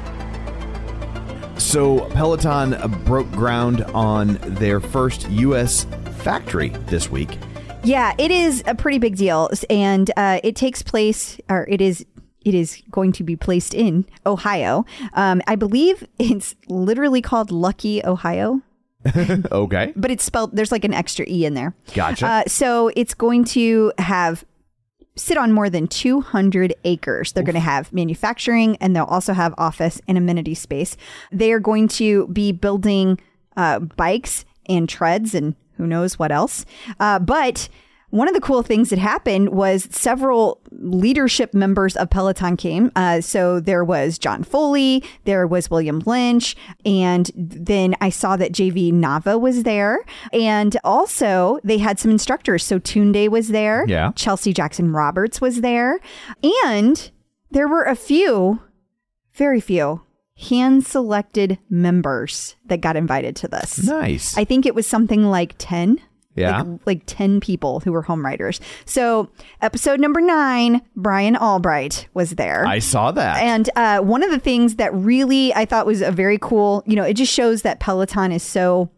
So Peloton uh, broke ground on their first U.S. factory this week. Yeah, it is a pretty big deal, and uh, it takes place, or it is. It is going to be placed in Ohio. Um, I believe it's literally called Luckey, Ohio, (laughs) Okay. but it's spelled. There's like an extra e in there. Gotcha. Uh, so it's going to have sit on more than 200 acres. They're going to have manufacturing and they'll also have office and amenity space. They are going to be building uh, bikes and treads and who knows what else. Uh, but one of the cool things that happened was several leadership members of Peloton came. Uh, so there was John Foley, there was William Lynch, and then I saw that JV Nava was there. And also they had some instructors. So Tunde was there. Yeah. Chelsea Jackson Roberts was there. And there were a few, very few, hand selected members that got invited to this. nice. I think it was something like 10. Yeah. Like, like 10 people who were home riders. So, episode number nine, Brian Albright was there. I saw that. And uh, one of the things that really I thought was a very cool, you know, it just shows that Peloton is so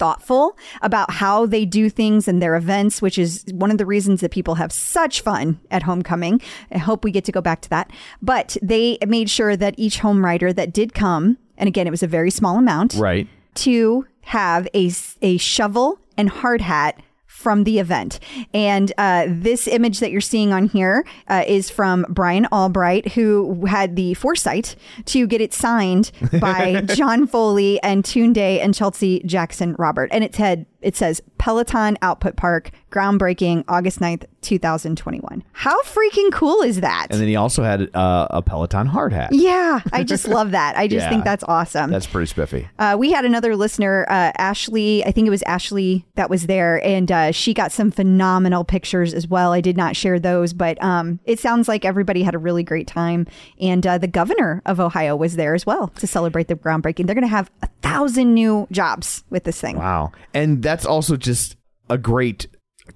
thoughtful about how they do things and their events, which is one of the reasons that people have such fun at homecoming. I hope we get to go back to that. But they made sure that each home rider that did come, and again, it was a very small amount, right. to have a, a shovel and hard hat from the event. And uh, this image that you're seeing on here uh, is from Brian Albright, who had the foresight to get it signed by (laughs) John Foley and Tunde and Chelsea Jackson Robert. And it had it says Peloton Output Park, groundbreaking August 9th, 2021. How freaking cool is that? And then he also had uh, a Peloton hard hat. yeah, I just (laughs) love that. I just Yeah. think that's awesome. That's pretty spiffy. Uh, we had another listener, uh, Ashley. I think it was Ashley that was there, and uh, she got some phenomenal pictures as well. I did not share those, but um, it sounds like everybody had a really great time. And uh, the governor of Ohio was there as well to celebrate the groundbreaking. They're going to have a thousand new jobs with this thing. Wow. And that's also just a great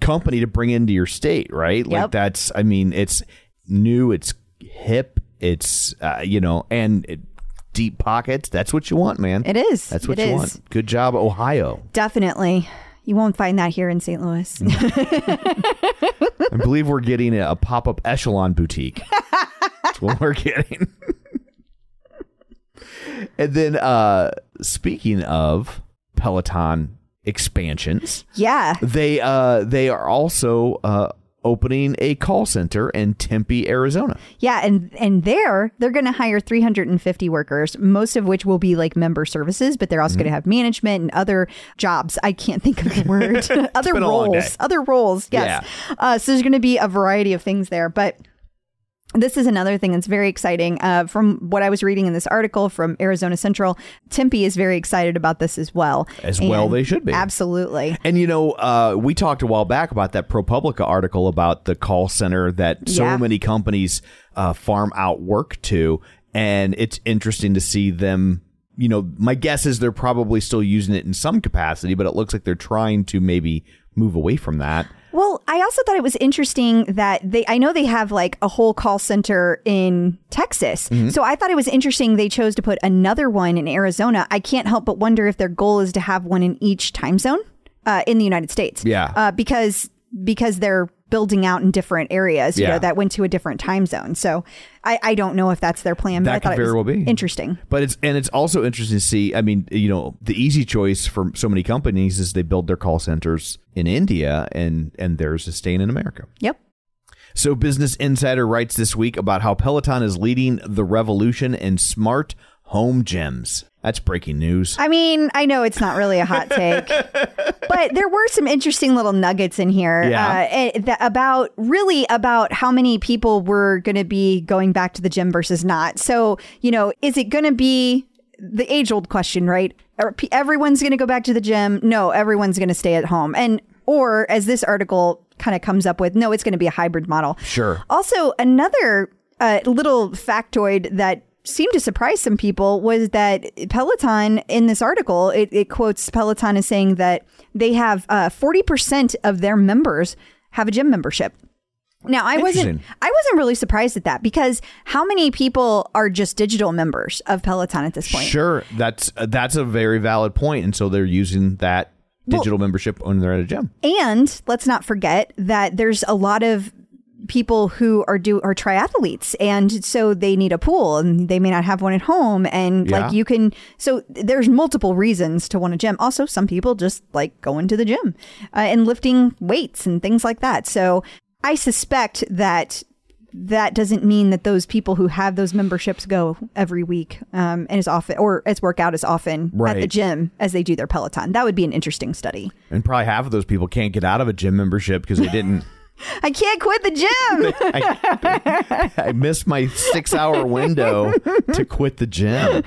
company to bring into your state, right? Like Yep. that's I mean, it's new, it's hip, it's uh, you know, and it, deep pockets. That's what you want, man. It is. That's what It you is. want. Good job, Ohio. Definitely. You won't find that here in St. Louis. (laughs) I believe we're getting a, a pop-up echelon boutique. That's what we're getting. (laughs) and then uh speaking of Peloton expansions, yeah. they uh they are also uh opening a call center in Tempe, Arizona. Yeah, and and there they're going to hire 350 workers, most of which will be like member services, but they're also Mm-hmm. going to have management and other jobs. I can't think of the (laughs) word. other been a long day. roles. Other roles. Yes. Uh, so there's going to be a variety of things there, but this is another thing that's very exciting. Uh, from what I was reading in this article from Arizona Central, Tempe is very excited about this as well. As well they should be. Absolutely. And you know, uh, we talked a while back about that ProPublica article about the call center that so Yeah. many companies uh, farm out work to, and it's interesting to see them. You know, my guess is they're probably still using it in some capacity, but it looks like they're trying to maybe move away from that. Well, I also thought it was interesting that they, I know they have like a whole call center in Texas. Mm-hmm. So I thought it was interesting they chose to put another one in Arizona. I can't help but wonder if their goal is to have one in each time zone uh, in the United States. Yeah. Uh, because because they're building out in different areas, you Yeah. know, that went to a different time zone. So I, I don't know if that's their plan, but That I thought could it was very well be. interesting. But it's and it's also interesting to see. I mean, you know, the easy choice for so many companies is they build their call centers in India, and and theirs is staying in America. Yep. So, Business Insider writes this week about how Peloton is leading the revolution in smart home gyms. That's breaking news. I mean, I know it's not really a hot take, (laughs) but there were some interesting little nuggets in here Yeah. uh, eh, about really about how many people were going to be going back to the gym versus not. So, you know, is it going to be the age old question, right? Everyone's going to go back to the gym. No, everyone's going to stay at home. And, or as this article kind of comes up with, no, it's going to be a hybrid model. Sure. Also, another uh, little factoid that seemed to surprise some people was that Peloton, in this article, it, it quotes Peloton as saying that they have uh, 40% of their members have a gym membership. Now, I wasn't I wasn't really surprised at that because how many people are just digital members of Peloton at this point? Sure, that's that's a very valid point, and so they're using that digital membership when they're at a gym. And let's not forget that there's a lot of people who are do are triathletes and so they need a pool and they may not have one at home and Yeah. like you can so there's multiple reasons to want a gym also some people just like going to the gym uh, and lifting weights and things like that so i suspect that that doesn't mean that those people who have those memberships go every week um, and as often or as work out as often at the gym as they do their peloton that would be an interesting study And probably half of those people can't get out of a gym membership because they didn't. I can't quit the gym. (laughs) I, I missed my six hour window to quit the gym.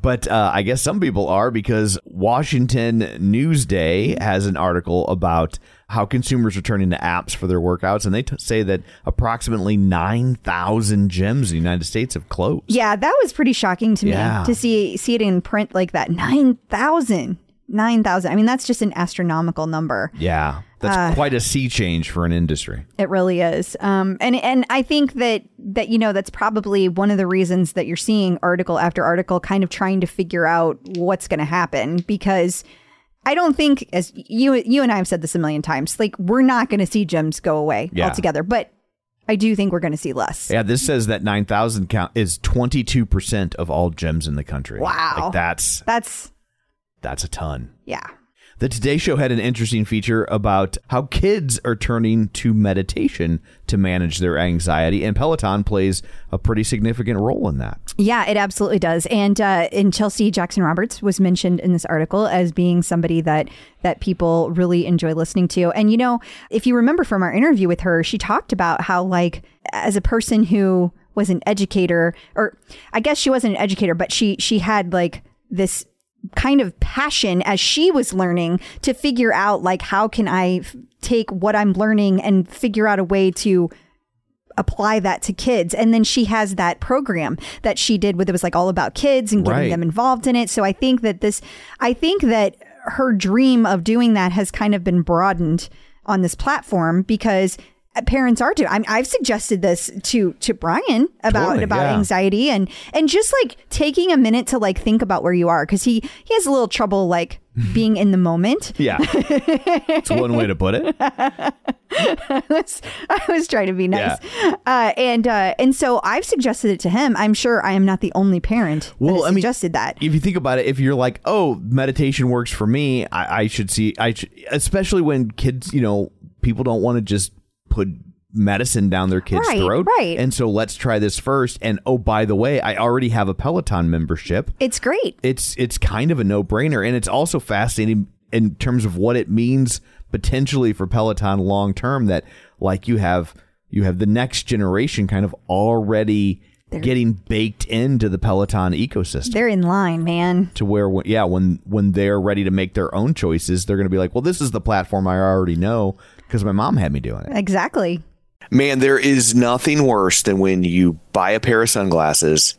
But uh, I guess some people are because Washington Newsday has an article about how consumers are turning to apps for their workouts, and they t- say that approximately 9,000 gyms in the United States have closed. yeah, that was pretty shocking to me Yeah. to see see it in print like that. 9,000. 9,000. I mean, that's just an astronomical number. Yeah, that's quite a sea change for an industry. It really is. Um, and and I think that that you know that's probably one of the reasons that you're seeing article after article kind of trying to figure out what's going to happen because I don't think as you you and I have said this a million times like we're not going to see gyms go away Yeah. altogether, but I do think we're going to see less. Yeah, this says that 9,000 count is 22% of all gyms in the country. Wow. Like that's That's that's a ton. yeah. The Today Show had an interesting feature about how kids are turning to meditation to manage their anxiety, and Peloton plays a pretty significant role in that. Yeah, it absolutely does. And uh, and Chelsea Jackson Roberts was mentioned in this article as being somebody that that people really enjoy listening to. And you know, if you remember from our interview with her, she talked about how like as a person who was an educator, or I guess she wasn't an educator, but she she had like this kind of passion as she was learning to figure out like how can I f- take what I'm learning and figure out a way to apply that to kids. And then she has that program that she did with it was like all about kids and getting Right. them involved in it. So I think that this, I think that her dream of doing that has kind of been broadened on this platform because parents are doing. I'm, I've suggested this to to Brian about Totally, about yeah. anxiety and and just like taking a minute to like think about where you are because he he has a little trouble like (laughs) being in the moment. Yeah. It's one way to put it. (laughs) I was, I was trying to be nice. Uh, and uh, and so I've suggested it to him. I'm sure I am not the only parent that Well, has I mean, suggested that. If you think about it, if you're like, oh, meditation works for me, I, I should see, I should, especially when kids, you know, people don't want to just put medicine down their kids' Right, throat. right. And so let's try this first. And oh, by the way, I already have a Peloton membership. It's great. it's it's kind of a no-brainer and it's also fascinating in terms of what it means potentially for Peloton long term that like you have you have the next generation kind of already getting baked into the Peloton ecosystem They're in line, man. to where yeah when when they're ready to make their own choices they're going to be like well this is the platform I already know because my mom had me doing it Exactly. Man, there is nothing worse than when you buy a pair of sunglasses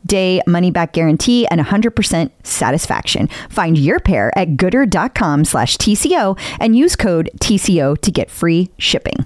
day money back guarantee and 100% satisfaction. Find your pair at goodr.com slash TCO and use code TCO to get free shipping.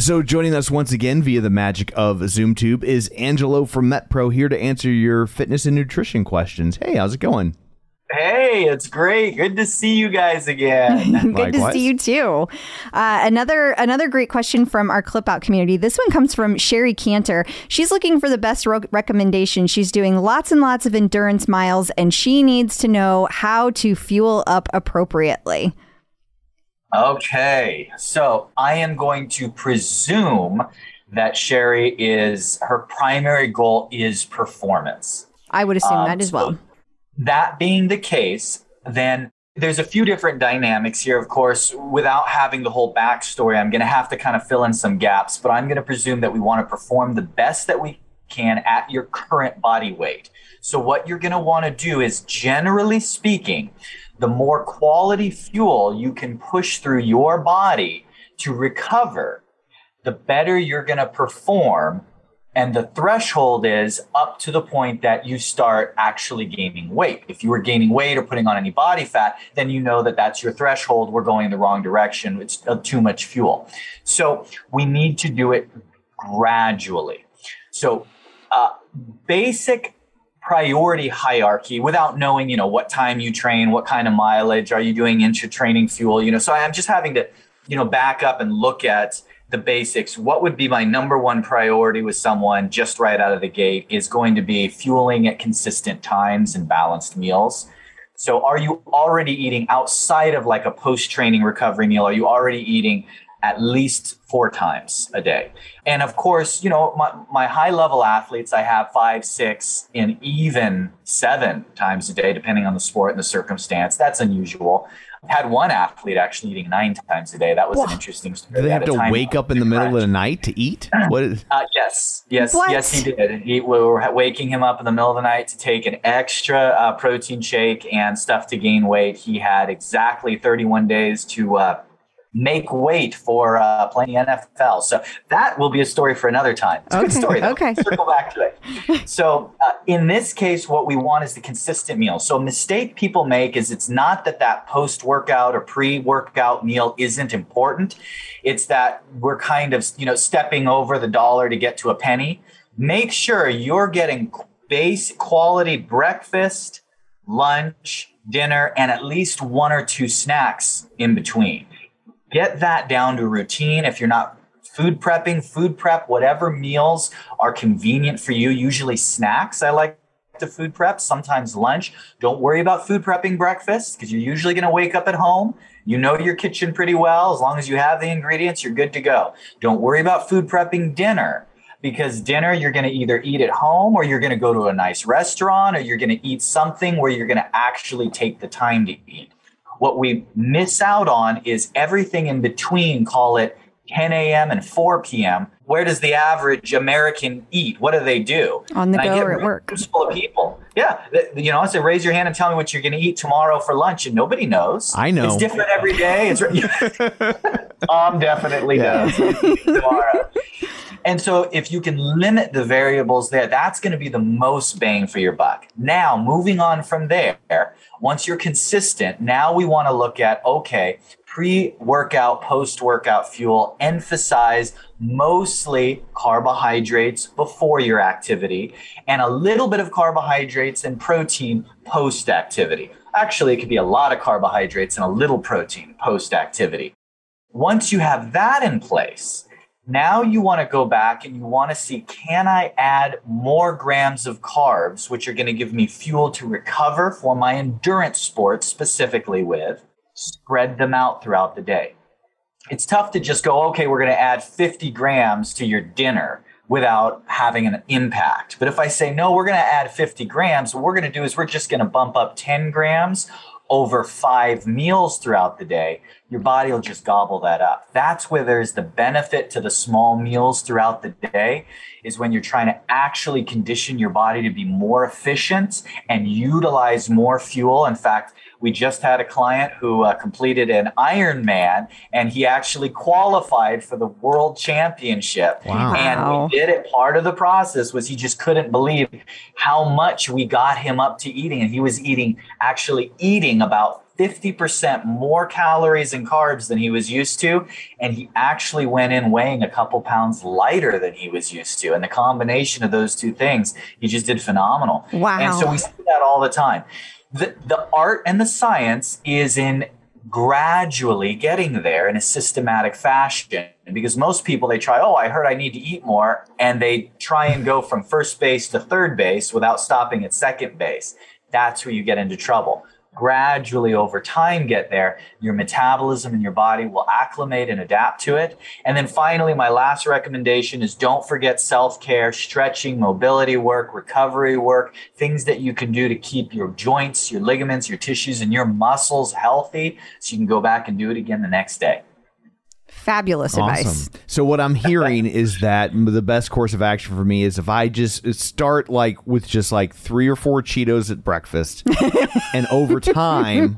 So joining us once again via the magic of ZoomTube is Angelo from MetPro here to answer your fitness and nutrition questions. Hey, how's it going? Hey, it's great. Good to see you guys again. (laughs) Good to see you too. Uh, another another great question from our clip out community. This one comes from Sherry Cantor. She's looking for the best ro- recommendation. She's doing lots and lots of endurance miles, and she needs to know how to fuel up appropriately. Okay, so I am going to presume that Sherry is her primary goal is performance. I would assume Um, that as so well. That being the case, then there's a few different dynamics here. Of course, without having the whole backstory, I'm going to have to kind of fill in some gaps, but I'm going to presume that we want to perform the best that we can at your current body weight. So, what you're going to want to do is, generally speaking, the more quality fuel you can push through your body to recover, the better you're going to perform and the threshold is up to the point that you start actually gaining weight. If you were gaining weight or putting on any body fat, then you know that that's your threshold. We're going in the wrong direction. It's uh, too much fuel. So we need to do it gradually. So, uh, basic priority hierarchy without knowing, you know, what time you train, what kind of mileage, are you doing intra training fuel, you know. So I'm just having to, you know, back up and look at the basics. What would be my number one priority with someone just right out of the gate is going to be fueling at consistent times and balanced meals. So are you already eating outside of like a post training recovery meal? Are you already eating at least four times a day? And of course, you know, my, my high level athletes, I have five, six, and even seven times a day, depending on the sport and the circumstance. That's unusual. I had one athlete actually eating nine times a day. That was an interesting story. Do they At have to wake up in the middle of the night to eat? What is uh, yes, yes, What? yes, he did. He, we were waking him up in the middle of the night to take an extra uh, protein shake and stuff to gain weight. He had exactly 31 days to uh, make weight for uh, playing NFL. So that will be a story for another time. It's a good story. Though. okay. Circle back to it. (laughs) So uh, in this case, what we want is the consistent meal. So a mistake people make is it's not that that post-workout or pre-workout meal isn't important. It's that we're kind of you know stepping over the dollar to get to a penny. Make sure you're getting base quality breakfast, lunch, dinner, and at least one or two snacks in between. Get that down to routine. If you're not food prepping, food prep, whatever meals are convenient for you, usually snacks. I like to food prep, sometimes lunch. Don't worry about food prepping breakfast because you're usually going to wake up at home. You know your kitchen pretty well. As long as you have the ingredients, you're good to go. Don't worry about food prepping dinner because dinner you're going to either eat at home or you're going to go to a nice restaurant or you're going to eat something where you're going to actually take the time to eat. What we miss out on is everything in between, call it 10 a.m. and 4 p.m. Where does the average American eat? What do they do? On the And I go or at work. Full of people. Yeah. th- You know, I say, raise your hand and tell me what you're going to eat tomorrow for lunch. And nobody knows. I know. It's different every day. It's (laughs) (laughs) Tom definitely knows. tomorrow. (laughs) And so if you can limit the variables there, that's going to be the most bang for your buck. Now, moving on from there, once you're consistent, now we want to look at okay, pre workout, post workout fuel, emphasize mostly carbohydrates before your activity and a little bit of carbohydrates and protein post activity. Actually, it could be a lot of carbohydrates and a little protein post activity. Once you have that in place, now you want to go back and you want to see can I add more grams of carbs, which are going to give me fuel to recover for my endurance sports, specifically with, spread them out throughout the day. It's tough to just go, okay, we're going to add 50 grams to your dinner without having an impact. But if I say, no, we're going to add 50 grams, what we're going to do is we're just going to bump up 10 grams over five meals throughout the day, your body will just gobble that up. That's where there's the benefit to the small meals throughout the day is when you're trying to actually condition your body to be more efficient and utilize more fuel. In fact, we just had a client who uh, completed an Ironman and he actually qualified for the world championship. Wow. And we did it. Part of the process was he just couldn't believe how much we got him up to eating. And he was eating, actually eating about 50% more calories and carbs than he was used to. And he actually went in weighing a couple pounds lighter than he was used to. And the combination of those two things, he just did phenomenal. Wow. And so we see that all the time. The, the art and the science is in gradually getting there in a systematic fashion because most people they try oh i heard i need to eat more and they try and go from first base to third base without stopping at second base that's where you get into trouble gradually over time get there your metabolism and your body will acclimate and adapt to it. And then finally my last recommendation is don't forget self-care stretching mobility work recovery work things that you can do to keep your joints your ligaments your tissues and your muscles healthy so you can go back and do it again the next day Fabulous advice. Awesome. So what I'm hearing is that the best course of action for me is if I just uh, start like with just like three or four Cheetos at breakfast, (laughs) and over time,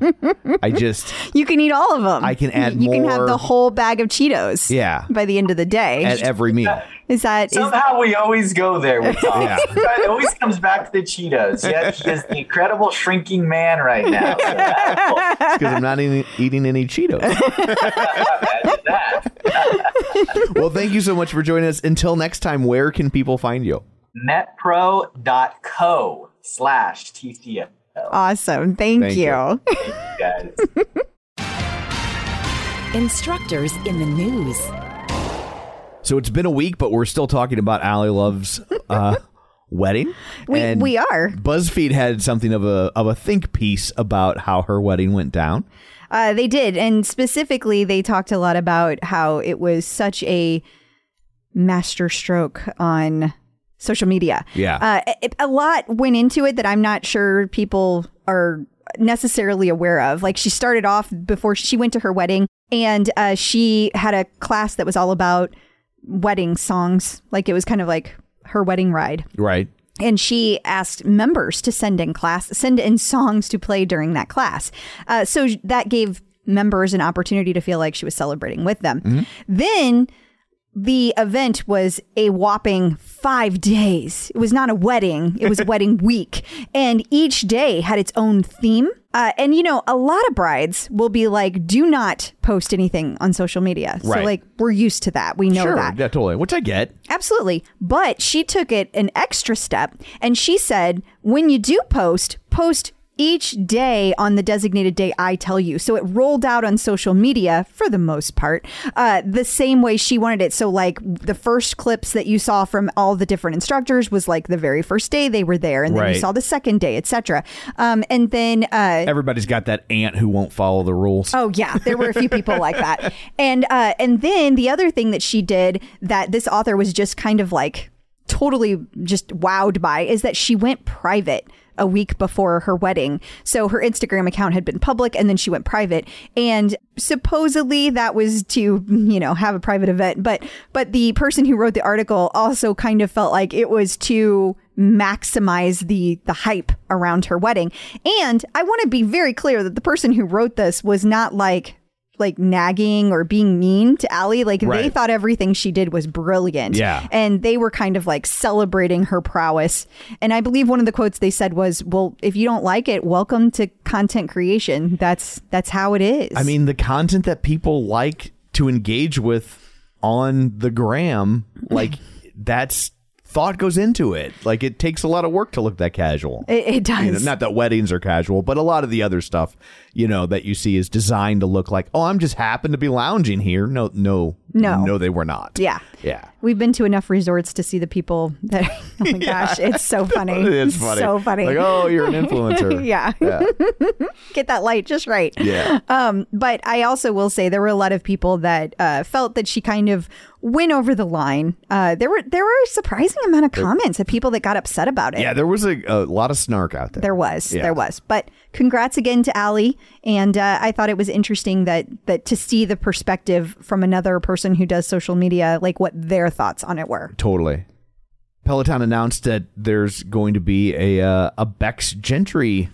I just You can eat all of them. I can add You can have the whole bag of Cheetos. Yeah. By the end of the day. at every meal. Is that is Somehow we always go there with (laughs) Tom. Yeah. It always comes back to the Cheetos. Yet he is the incredible shrinking man right now. (laughs) So Because I'm not eating, eating any Cheetos. (laughs) Well, thank you so much for joining us. Until next time, where can people find you? Metpro.co slash TCO. awesome. Thank, Thank you. you. Guys. Instructors in the news. So it's been a week, but we're still talking about Ally Love's uh, (laughs) wedding. We And we are. BuzzFeed had something of a of a think piece about how her wedding went down. Uh, they did, and specifically, they talked a lot about how it was such a master stroke on social media. Yeah. uh, it, a lot went into it that I'm not sure people are necessarily aware of. Like she started off before she went to her wedding, and uh, she had a class that was all about wedding songs. Like it was kind of like her wedding ride Right. and she asked members to send in class send in songs to play during that class uh, so that gave members an opportunity to feel like she was celebrating with them. Then the event was a whopping five days. It was not a wedding, it was a (laughs) wedding week. And each day had its own theme. Uh, and, you know, a lot of brides will be like, do not post anything on social media. So, Right. like, we're used to that. We know sure, that. yeah, totally. Which I get. Absolutely. But she took it an extra step and she said, when you do post, post each day on the designated day I tell you. So it rolled out on social media for the most part, uh, the same way she wanted it. So, like the first clips that you saw from all the different instructors was like the very first day they were there, and then Right. you saw the second day, etc. Um, and then uh, Everybody's got that aunt who won't follow the rules. Oh yeah, there were a few people like that. (laughs) And uh, and then the other thing that she did that this author was just kind of like totally just wowed by is that she went private a week before her wedding. So her Instagram account had been public and then she went private and supposedly that was to, you know, have a private event, but but the person who wrote the article also kind of felt like it was to maximize the the hype around her wedding. And I want to be very clear that the person who wrote this was not like like nagging or being mean to Ally. Like they thought everything she did was brilliant. Yeah. And they were kind of like celebrating her prowess. And I believe one of the quotes they said was, Well, if you don't like it, welcome to content creation. That's that's how it is. I mean, the content that people like to engage with on the gram, like (laughs) that's thought goes into it. Like it takes a lot of work to look that casual. it, it does. You know, not that weddings are casual, but a lot of the other stuff, you know, that you see is designed to look like, oh, I'm just happen to be lounging here. No, no, No. no, they were not. yeah. yeah. We've been to enough resorts to see the people that (laughs) oh my (laughs) gosh, it's so funny. It's funny. So funny. Like, oh, you're an influencer. (laughs) yeah. Get that light just right. Yeah. Um, but I also will say there were a lot of people that uh, felt that she kind of went over the line. Uh, there were there were a surprising amount of comments of people that got upset about it. Yeah, there was a, a lot of snark out there. There was, Yeah. there was. But congrats again to Ally, and uh, I thought it was interesting that that to see the perspective from another person who does social media, like what their thoughts on it were. Totally. Peloton announced that there's going to be a uh, a Becs Gentry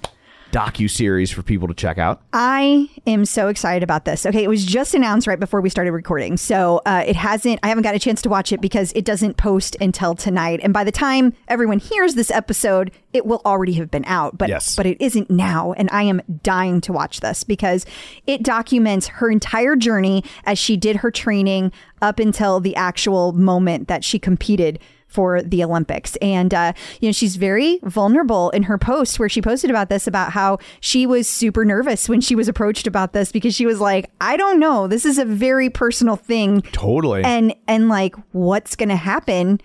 docu series for people to check out. I am so excited about this. Okay, it was just announced right before we started recording, so uh, it hasn't. I haven't got a chance to watch it because it doesn't post until tonight. And by the time everyone hears this episode, it will already have been out. But Yes. but it isn't now, and I am dying to watch this because it documents her entire journey as she did her training up until the actual moment that she competed for the Olympics. And, uh, you know, she's very vulnerable in her post where she posted about this, about how she was super nervous when she was approached about this because she was like, I don't know, this is a very personal thing. Totally. And, and like, what's going to happen?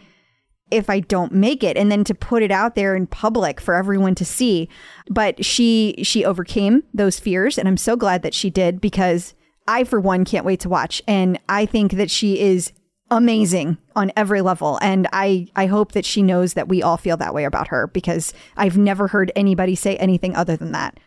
if I don't make it and then to put it out there in public for everyone to see but she she overcame those fears and I'm so glad that she did because I for one can't wait to watch and I think that she is amazing on every level and I I hope that she knows that we all feel that way about her because I've never heard anybody say anything other than that.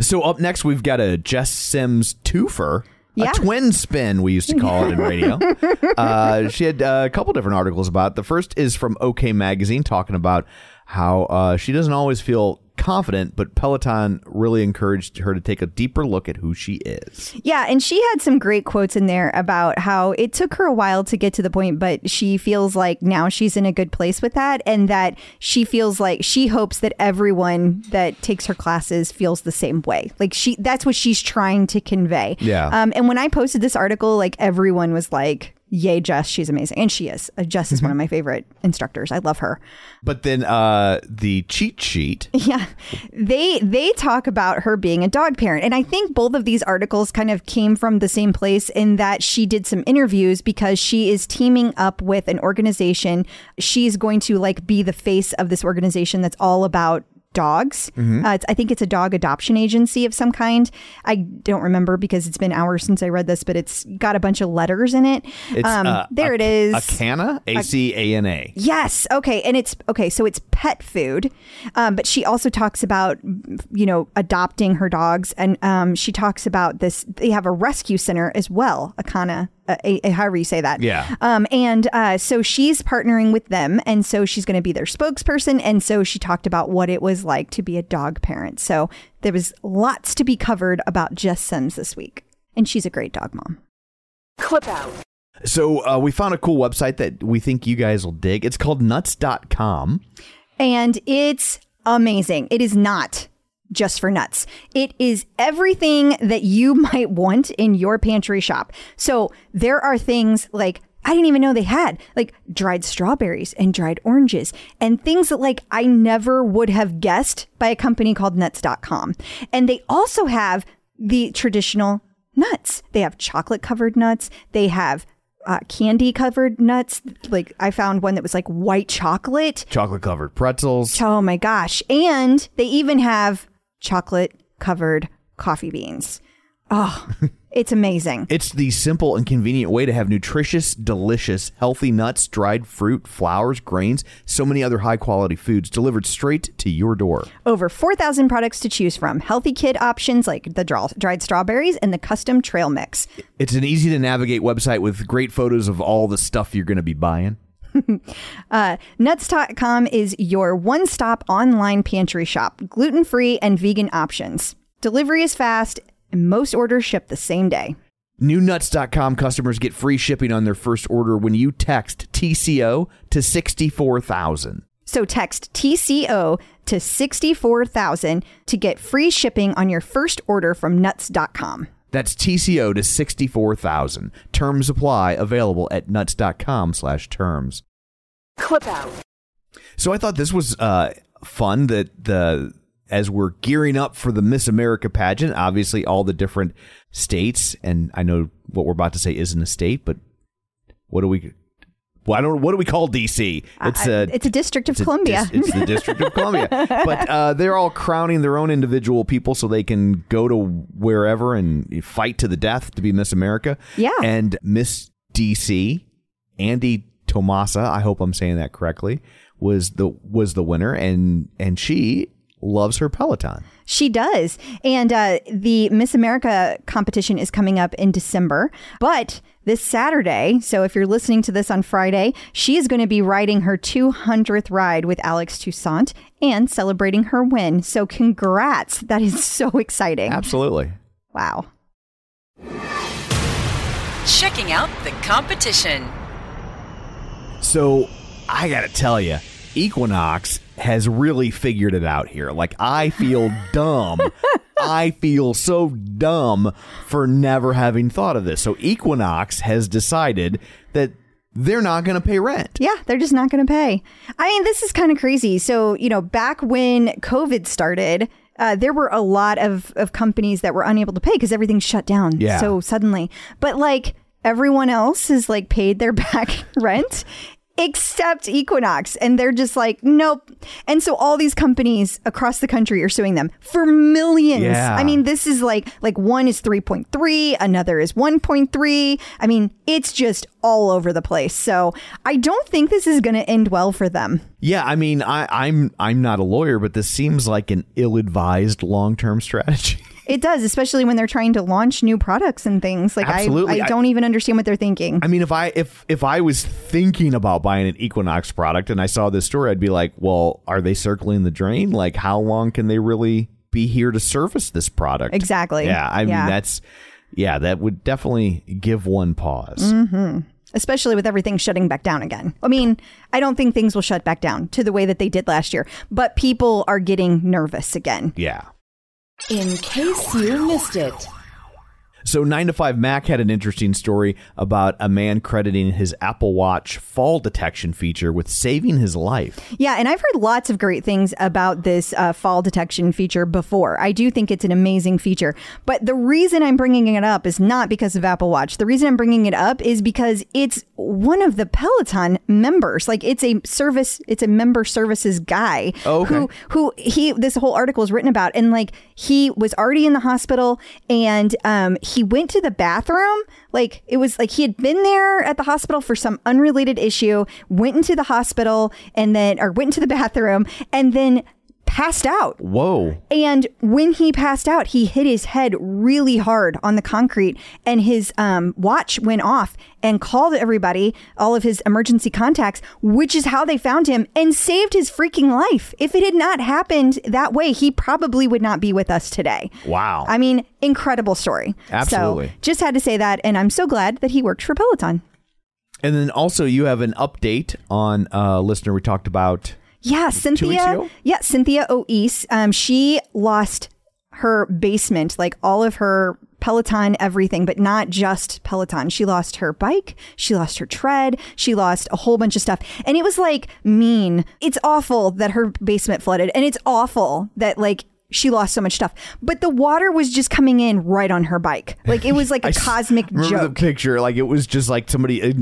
So up next, we've got a Jess Sims twofer. Yeah. A twin spin, we used to call it in radio. (laughs) uh, she had a couple different articles about it. The first is from OK Magazine talking about how uh, she doesn't always feel confident, but Peloton really encouraged her to take a deeper look at who she is. Yeah, and she had some great quotes in there about how it took her a while to get to the point, but she feels like now she's in a good place with that, and that she feels like she hopes that everyone that takes her classes feels the same way. Like she, that's what she's trying to convey. Yeah. Um, and when I posted this article, like everyone was like, "Yay, Jess, she's amazing," and she is. Uh, Jess is one of my favorite instructors. I love her. But then uh, the cheat sheet. (laughs) Yeah. They they talk about her being a dog parent. And I think both of these articles kind of came from the same place in that she did some interviews because she is teaming up with an organization. She's going to like be the face of this organization that's all about dogs. Uh, it's, I think it's a dog adoption agency of some kind. I don't remember because it's been hours since I read this, but it's got a bunch of letters in it. It's um, uh, there a- it is. A canna, A C A N A. Yes. Okay. And it's okay. So it's pet food, um, but she also talks about you know adopting her dogs, and um, she talks about this. They have a rescue center as well, Akana, uh, a, a, however you say that. Yeah. Um, and uh, so she's partnering with them, and so she's going to be their spokesperson. And so she talked about what it was like to be a dog parent. So there was lots to be covered about Jess Sims this week. and she's a great dog mom. Clip out. So uh, we found a cool website that we think you guys will dig. It's called nuts.com. And it's amazing. It is not just for nuts. It is everything that you (laughs) might want in your pantry shop. So there are things like I didn't even know they had like dried strawberries and dried oranges and things that like I never would have guessed by a company called nuts.com. And they also have the traditional nuts. They have chocolate covered nuts. They have uh, candy covered nuts. Like I found one that was like white chocolate. Chocolate covered pretzels. Oh my gosh. And they even have chocolate covered coffee beans. Oh, (laughs) it's amazing. It's the simple and convenient way to have nutritious, delicious, healthy nuts, dried fruit, flowers, grains, so many other high quality foods delivered straight to your door. Over 4,000 products to choose from. Healthy kid options like the dra- dried strawberries and the custom trail mix. It's an easy to navigate website with great photos of all the stuff you're going to be buying. (laughs) Uh, nuts.com is your one stop online pantry shop, gluten free and vegan options. Delivery is fast, and most orders ship the same day. Newnuts.com customers get free shipping on their first order when you text TCO to 64000. So text TCO to 64000 to get free shipping on your first order from nuts.com. That's TCO to 64000. Terms apply, available at nuts.com slash terms. Clip out. So I thought this was uh, fun that the as we're gearing up for the Miss America pageant, obviously all the different states, and I know what we're about to say isn't a state, but what do we? Well, I don't. What do we call DC? It's a it's a district of it's Columbia. dis- it's the District of Columbia. (laughs) But uh, they're all crowning their own individual people so they can go to wherever and fight to the death to be Miss America. Yeah. And Miss DC, Andie Tomasa, I hope I'm saying that correctly, was the was the winner, and and she loves her Peloton. She does. And uh, the Miss America competition is coming up in December. But this Saturday, so if you're listening to this on Friday, she is going to be riding her 200th ride with Alex Toussaint and celebrating her win. So congrats. That is so exciting. Absolutely. Wow. Checking out the competition. So I got to tell you, Equinox has really figured it out here. Like I feel (laughs) dumb. I feel so dumb for never having thought of this. So Equinox has decided that they're not going to pay rent. Yeah, they're just not going to pay. I mean, this is kind of crazy. So, you know, back when COVID started, uh, there were a lot of, of companies that were unable to pay because everything shut down Yeah. so suddenly. But like everyone else has like paid their (laughs) back rent except Equinox. And they're just like, nope. And so all these companies across the country are suing them for millions. Yeah. I mean, this is like like one is 3.3, another is 1.3. I mean, it's just all over the place. So I don't think this is going to end well for them. Yeah, I mean, I, I'm I'm not a lawyer, but this seems like an ill-advised long-term (laughs) strategy. It does, especially when they're trying to launch new products and things. Like Absolutely. I, I I- don't even understand what they're thinking. I mean, if I if if I was thinking about buying an Equinox product and I saw this story, I'd be like, well, are they circling the drain? Like, how long can they really be here to service this product? Exactly. Yeah, I mean, Yeah. that's yeah, that would definitely give one pause. hmm Especially with everything shutting back down again. I mean, I don't think things will shut back down to the way that they did last year, but people are getting nervous again. Yeah. In case you missed it. So 9 to 5 Mac had an interesting story about a man crediting his Apple Watch fall detection feature with saving his life. Yeah, and I've heard lots of great things about this uh, fall detection feature before. I do think it's an amazing feature. But the reason I'm bringing it up is not because of Apple Watch. The reason I'm bringing it up is because it's one of the Peloton members. Like it's a service, it's a member services guy Oh, okay. who who he this whole article is written about and like he was already in the hospital and um he went to the bathroom like it was like he had been there at the hospital for some unrelated issue went into the hospital and then or went into the (laughs) bathroom and then passed out. Whoa. And when he passed out, he hit his head really hard on the concrete, and his um, watch went off and called everybody, all of his emergency contacts, which is how they found him and saved his freaking life. If it had not happened that way, he probably would not be with us today. Wow. I mean, incredible story. Absolutely. So just had to say that, and I'm so glad that he worked for Peloton. And then also you have an update on a listener we talked about. Yeah, Cynthia. Yeah, Cynthia Oese. Um, she lost her basement, like all of her Peloton, everything, but not just Peloton. She lost her bike. She lost her tread. She lost a whole bunch of stuff. And it was like mean. It's awful that her basement flooded. And it's awful that like she lost so much stuff. But the water was just coming in right on her bike. Like it was like (laughs) a cosmic remember joke. the picture like it was just like somebody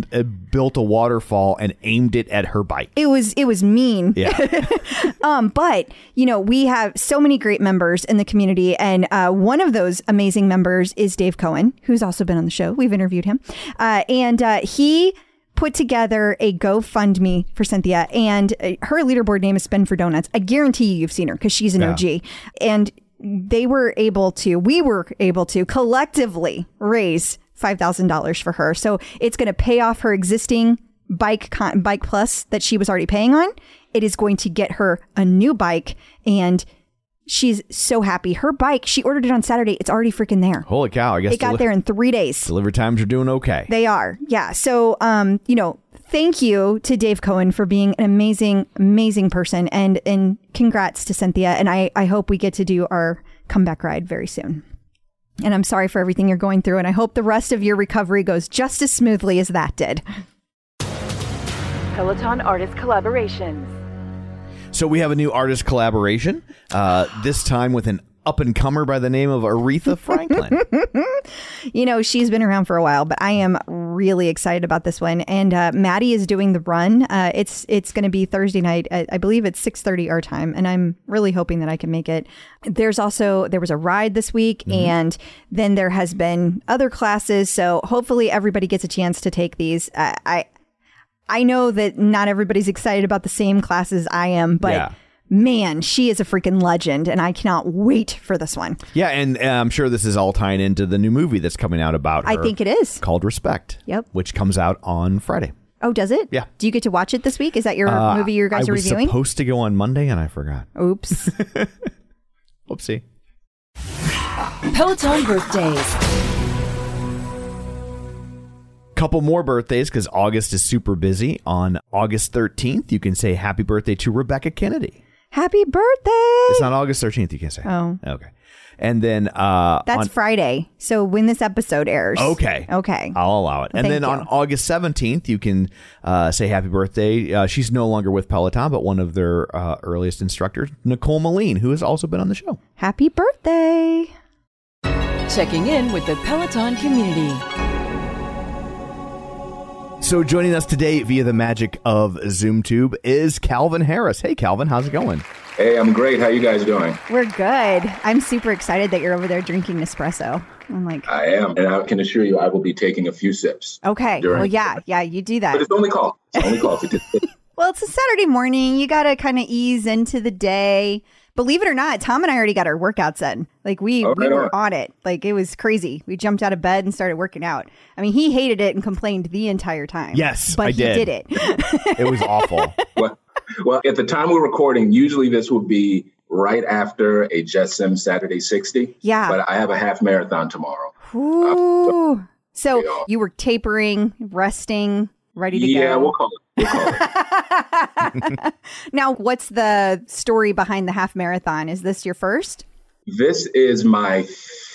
built a waterfall and aimed it at her bike. it was it was mean. Yeah. (laughs) Um, but you know, we have so many great members in the community, and uh, one of those amazing members is Dave Cohen, who's also been on the show. We've interviewed him, uh, and uh, he put together a GoFundMe for Cynthia, and uh, her leaderboard name is Spend for Donuts. I guarantee you, you've seen her because she's an Yeah. OG, and they were able to, we were able to collectively raise five thousand dollars for her. So it's going to pay off her existing bike con- bike plus that she was already paying on. It is going to get her a new bike, and she's so happy. Her bike, she ordered it on Saturday. It's already freaking there. Holy cow! I guess It got deli- there in three days. delivery times are doing okay. They are. Yeah. So, um, you know, thank you to Dave Cohen for being an amazing, amazing person and and congrats to Cynthia. And I, I hope we get to do our comeback ride very soon. And I'm sorry for everything you're going through, and I hope the rest of your recovery goes just as smoothly as that did. Peloton artist collaborations. So we have a new artist collaboration. Uh, this time with an up and comer by the name of Aretha Franklin. (laughs) You know, she's been around for a while, but I am really excited about this one. And uh, Maddie is doing the run. Uh, it's it's going to be Thursday night. I, I believe it's six thirty our time, and I'm really hoping that I can make it. There's also there was a ride this week, and then there has been other classes. So hopefully everybody gets a chance to take these. I I know that not everybody's excited about the same classes I am, but. Yeah. Man, she is a freaking legend, and I cannot wait for this one. yeah, and uh, I'm sure this is all tying into the new movie that's coming out about her. I think it is. called Respect. Yep. Which comes out on Friday. Oh, does it? Yeah. Do you get to watch it this week? Is that your Uh, movie you guys I are was reviewing? supposed to go on Monday and I forgot. Oops. (laughs) (laughs) Whoopsie. Peloton birthdays. Couple more birthdays because August is super busy. On August 13th, you can say happy birthday to Rebecca Kennedy. Happy birthday. It's not August 13th, you can say. Oh. Okay. And then uh That's on, Friday. So when this episode airs. Okay. Okay. I'll allow it. And then you. on August 17th, you can uh, say happy birthday. Uh, she's no longer with Peloton, but one of their uh, earliest instructors, Nicole Meline, who has also been on the show. Happy birthday. Checking in with the Peloton community. So joining us today via the magic of ZoomTube is Calvin Harris. Hey, Calvin, how's it going? Hey, I'm great. How you guys doing? We're good. I'm super excited that you're over there drinking Nespresso. I'm like, I am, and I can assure you, I will be taking a few sips. okay. During- Well, yeah, yeah, you do that. But it's only coffee. It's only coffee. (laughs) Well, it's a Saturday morning. You got to kind of ease into the day. Believe it or not, Tom and I already got our workouts in. Like we Oh, we right were on. on it. Like it was crazy. We jumped out of bed and started working out. I mean, he hated it and complained the entire time. Yes, but I he did. did it. (laughs) It was awful. well, well, at the time we're recording, usually this would be right after a Jess Sims Saturday 60. Yeah. But I have a half marathon tomorrow. Ooh. Uh, so Yeah. you were tapering, resting, ready to Yeah, go. we'll call it. We'll call it. (laughs) now, what's the story behind the half marathon? Is this your first? This is my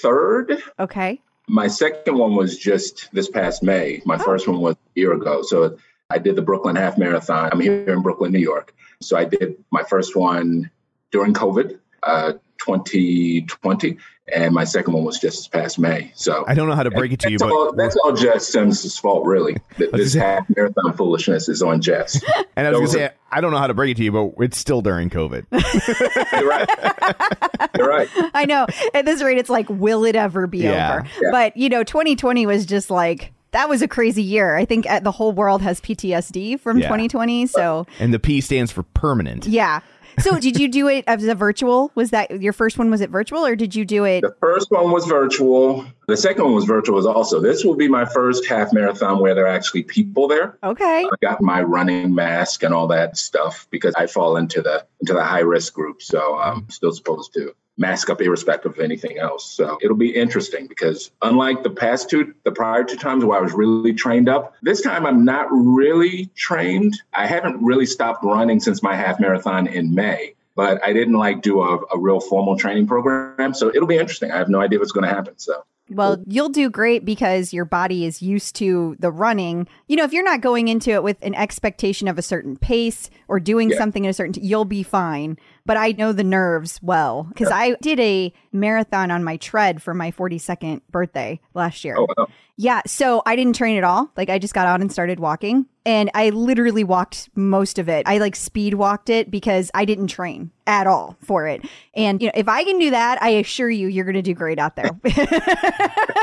third. Okay. My second one was just this past May. My first one was a year ago. So I did the Brooklyn Half Marathon. I'm here in Brooklyn, New York. So I did my first one during COVID, uh, 2020, and my second one was just this past May. So I don't know how to break it to you, that's but that's all Jess Sims' fault, really. (laughs) This half marathon foolishness is on Jess. (laughs) and I was going to say, I don't know how to break it to you, but it's still during COVID. (laughs) You're right. You're right. I know. At this rate, it's like, will it ever be Yeah. over? Yeah. But, you know, 2020 was just like, that was a crazy year. I think uh, the whole world has PTSD from Yeah. 2020. So, and the P stands for permanent. yeah. So did you do it as a virtual? Was that your first one? Was it virtual or did you do it? The first one was virtual. The second one was virtual as also. This will be my first half marathon where there are actually people there. Okay. I got my running mask and all that stuff because I fall into the into the high risk group. So I'm still supposed to mask up irrespective of anything else. So it'll be interesting because unlike the past two, the prior two times where I was really trained up, this time I'm not really trained. I haven't really stopped running since my half marathon in May. But I didn't like do a, a real formal training program. So it'll be interesting. I have no idea what's going to happen. So Well, you'll do great because your body is used to the running. You know, if you're not going into it with an expectation of a certain pace or doing Yeah. something in a certain, you'll be fine. But I know the nerves well because I did a marathon on my tread for my 42nd birthday last year. oh, wow. Yeah, so I didn't train at all. Like I just got out and started walking and I literally walked most of it. I like speed walked it because I didn't train at all for it. And you know, if I can do that, I assure you you're going to do great out there. (laughs)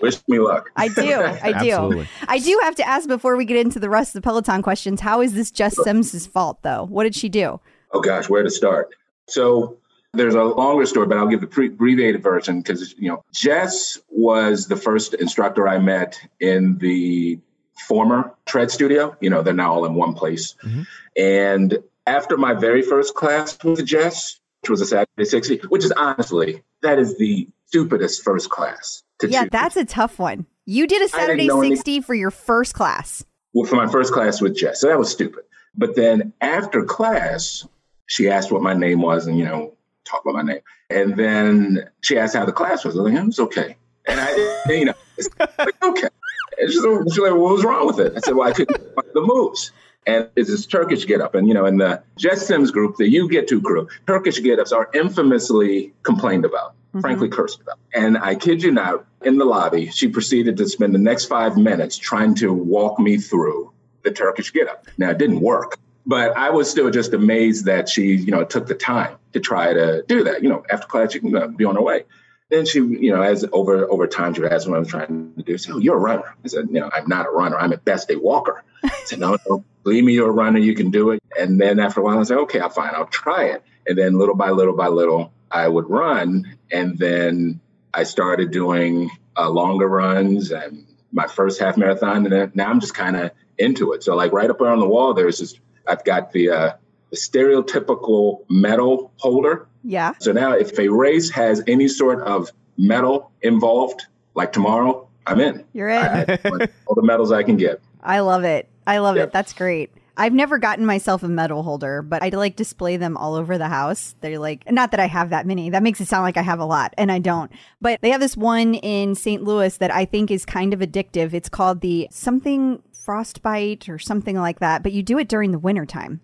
wish me luck. I do. I (laughs) do. Absolutely. I do have to ask before we get into the rest of the Peloton questions, how is this Jess Sims' fault though? What did she do? Oh gosh, where to start? So there's a longer story, but I'll give the pre- abbreviated version because you know Jess was the first instructor I met in the former Tread Studio. You know, they're now all in one place. Mm-hmm. And after my very first class with Jess, which was a Saturday 60, which is honestly that is the stupidest first class to Yeah, choose. that's a tough one. You did a Saturday know any- 60 for your first class. well, for my first class with Jess. So that was stupid. But then after class, she asked what my name was and, you know, talk about my name. And then she asked how the class was. I was like, it was okay. And I, (laughs) you know, it's like, okay. And she's like, she's like, what was wrong with it? I said, well, I couldn't (laughs) find the moves. And it's this Turkish get up. And, you know, in the Jess Sims group, the You Get To crew, Turkish get ups are infamously complained about, mm-hmm. frankly cursed about. And I kid you not, in the lobby, she proceeded to spend the next five minutes trying to walk me through the Turkish get up. Now, it didn't work, but I was still just amazed that she, you know, took the time to try to do that. You know, after class, she can uh, be on her way. Then she, you know, as over over time, she asked what I was trying to do. She said, "Oh, you're a runner." I said, "No, I'm not a runner. I'm at best a walker." (laughs) I said, "No, no, believe me, you're a runner. You can do it." And then after a while, I said, "Okay, I'll fine. I'll try it." And then little by little by little, I would run, and then I started doing uh, longer runs and my first half marathon, and then now I'm just kind of into it. So like right up there on the wall, there's this. I've got the uh, the stereotypical medal holder. Yeah. So now, if a race has any sort of medal involved, like tomorrow, I'm in. You're in. I, I all the medals I can get. I love it. I love Yep. it. That's great. I've never gotten myself a medal holder, but I like display them all over the house. They're like, not that I have that many. That makes it sound like I have a lot, and I don't. But they have this one in St. Louis that I think is kind of addictive. It's called the something frostbite or something like that, but you do it during the wintertime.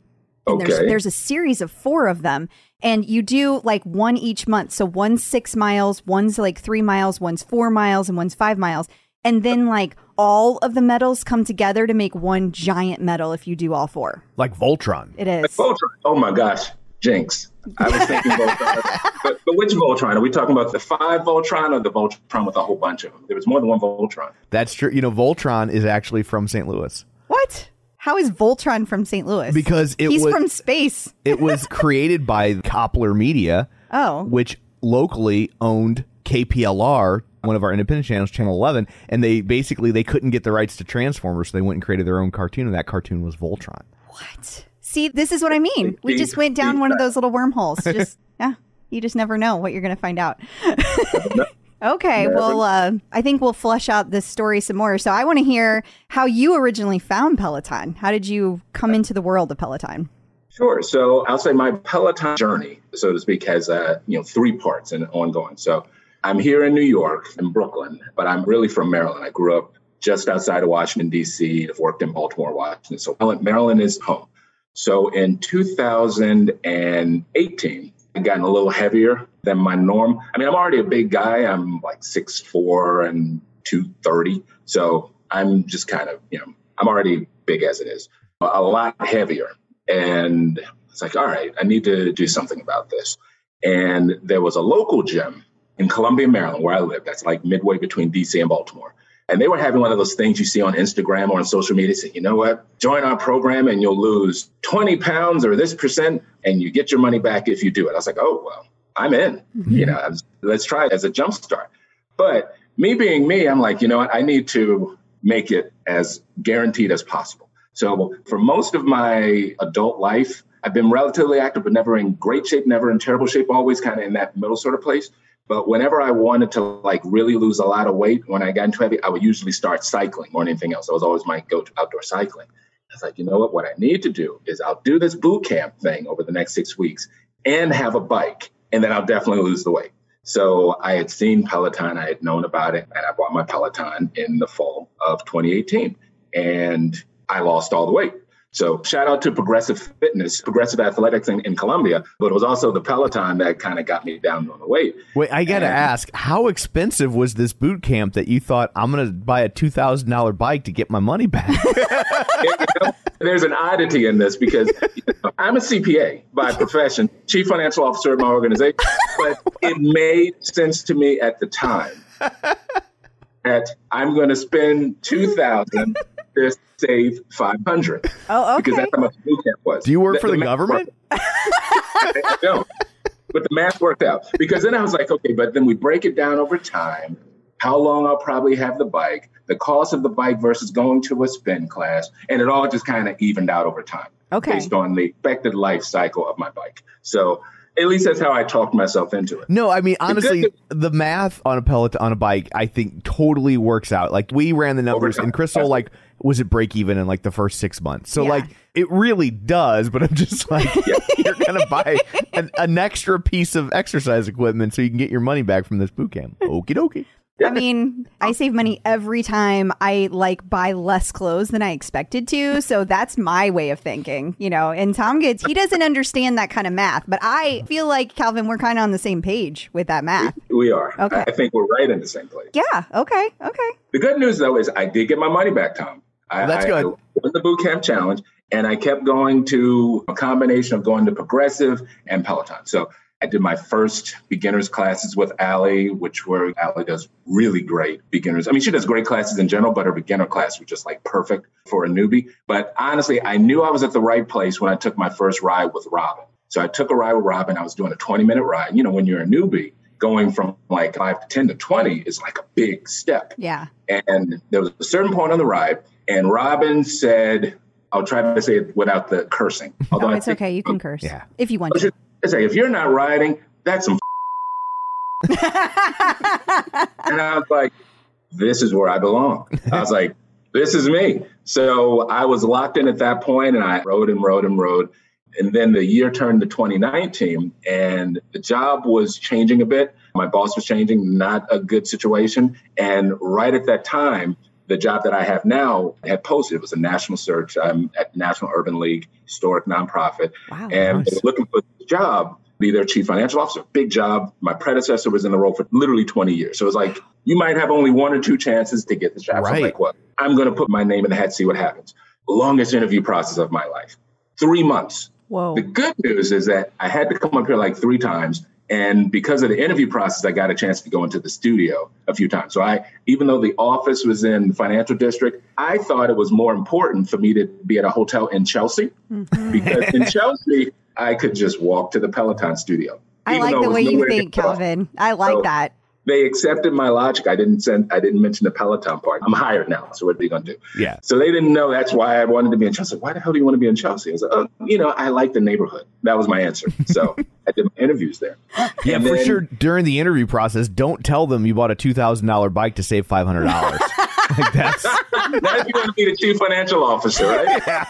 And there's Okay. there's there's a series of four of them. And you do like one each month. So one's six miles, one's like three miles, one's four miles, and one's five miles. And then like all of the medals come together to make one giant medal if you do all four. Like Voltron. It is. Voltron. Oh my gosh, Jinx. I was thinking Voltron. but, but which Voltron? Are we talking about the five Voltron or the Voltron with a whole bunch of them? There was more than one Voltron. That's true. You know, Voltron is actually from St. Louis What? How is Voltron from St. Louis? because it He's was from space. it was (laughs) created by Koplar Media, Oh. which locally owned KPLR, one of our independent channels, Channel 11, and they basically they couldn't get the rights to Transformers, so they went and created their own cartoon, and that cartoon was Voltron. What? See, this is what I mean. We just went down one of those little wormholes. (laughs) Just yeah, you just never know what you're going to find out. (laughs) okay, well, uh, I think we'll flesh out this story some more. So I want to hear how you originally found Peloton. How did you come into the world of Peloton? Sure. So I'll say my Peloton journey, so to speak, has uh, you know three parts and ongoing. So I'm here in New York, in Brooklyn, but I'm really from Maryland. I grew up just outside of Washington D.C. I've worked in Baltimore, Washington. So Maryland is home. So in 2018, I've gotten a little heavier than my norm. I mean, I'm already a big guy. I'm like 6'4 and 230. So I'm just kind of, you know, I'm already big as it is, a lot heavier. And it's like, all right, I need to do something about this. And there was a local gym in Columbia, Maryland, where I live. That's like midway between DC and Baltimore. And they were having one of those things you see on Instagram or on social media saying, you know what, join our program and you'll lose 20 pounds or this percent and you get your money back if you do it. I was like, oh, well, I'm in. Mm-hmm. You know, let's try it as a jump start. But me being me, I'm like, you know what, I need to make it as guaranteed as possible. So for most of my adult life, I've been relatively active, but never in great shape, never in terrible shape, always kind of in that middle sort of place. But whenever I wanted to like really lose a lot of weight, when I got into heavy, I would usually start cycling more than anything else. That was always my go-to outdoor cycling. I was like, you know what? What I need to do is I'll do this boot camp thing over the next six weeks and have a bike, and then I'll definitely lose the weight. So I had seen Peloton, I had known about it, and I bought my Peloton in the fall of 2018, and I lost all the weight. So shout out to Progressive Fitness, Progressive Athletics in, in Columbia, but it was also the Peloton that kind of got me down on the weight. Wait, I got to ask, how expensive was this boot camp that you thought I'm going to buy a $2,000 bike to get my money back? (laughs) you know, there's an oddity in this because you know, I'm a CPA by profession, chief financial officer of my organization, but it made sense to me at the time (laughs) that I'm going to spend 2000 save 500. Oh, okay. Because that's how much boot camp was. Do you work the, for the, the government? no. But the math worked out because then I was like, okay, but then we break it down over time. How long I'll probably have the bike, the cost of the bike versus going to a spin class, and it all just kind of evened out over time, okay. based on the expected life cycle of my bike. So at least that's how I talked myself into it. No, I mean honestly, the, the math on a Peloton a bike, I think totally works out. Like we ran the numbers, and Crystal like was it break even in like the first six months. So Yeah. like it really does. But I'm just (laughs) like you're gonna buy an, an extra piece of exercise equipment so you can get your money back from this boot camp. (laughs) Okie dokie. I mean, I save money every time I like buy less clothes than I expected to. So that's my way of thinking, you know. And Tom gets, he doesn't understand that kind of math, but I feel like Calvin, we're kind of on the same page with that math. We are. Okay. I think we're right in the same place. Yeah. Okay. Okay. The good news though is I did get my money back, Tom. I, Well, that's I- good. I won the boot camp challenge, and I kept going to a combination of going to Progressive and Peloton. So I did my first beginners classes with Ally, which were Ally does really great beginners. I mean, she does great classes in general, but her beginner class was just like perfect for a newbie. But honestly, I knew I was at the right place when I took my first ride with Robin. So I took a ride with Robin. I was doing a 20 minute ride. You know, when you're a newbie, going from like five to 10 to 20 is like a big step. Yeah. And there was a certain point on the ride, and Robin said, I'll try to say it without the cursing. (laughs) Although Oh, it's think- okay. You can curse Yeah. if you want I to. should say, if you're not riding, that's some. (laughs) and I was like, this is where I belong. I was like, this is me. So I was locked in at that point, and I rode and rode and rode. And then the year turned to 2019, and the job was changing a bit. My boss was changing, not a good situation. And right at that time, the job that I have now had posted. It was a national search. I'm at National Urban League, historic nonprofit. Wow. and nice. looking for the job, be their chief financial officer. Big job. My predecessor was in the role for literally 20 years. So it was like, you might have only one or two chances to get the job. So I'm Right. like, well, I'm going to put my name in the hat, see what happens. Longest interview process of my life. Three months. Whoa. The good news is that I had to come up here like three times. And because of the interview process, I got a chance to go into the studio a few times. So I, even though the office was in the financial district, I thought it was more important for me to be at a hotel in Chelsea mm-hmm. because in (laughs) Chelsea, I could just walk to the Peloton studio. I like the way you think. Calvin. I like So- that. They accepted my logic. I didn't send. I didn't mention the Peloton part. I'm hired now, so what are they gonna do? Yeah. So they didn't know that's why I wanted to be in Chelsea. Why the hell do you want to be in Chelsea? I was like, oh, you know, I like the neighborhood. That was my answer. So (laughs) I did my interviews there. Yeah, And for then- sure. During the interview process, don't tell them you bought a two thousand dollar bike to save five hundred dollars. (laughs) like that's now you want to be the chief financial officer, right? (laughs) Yeah.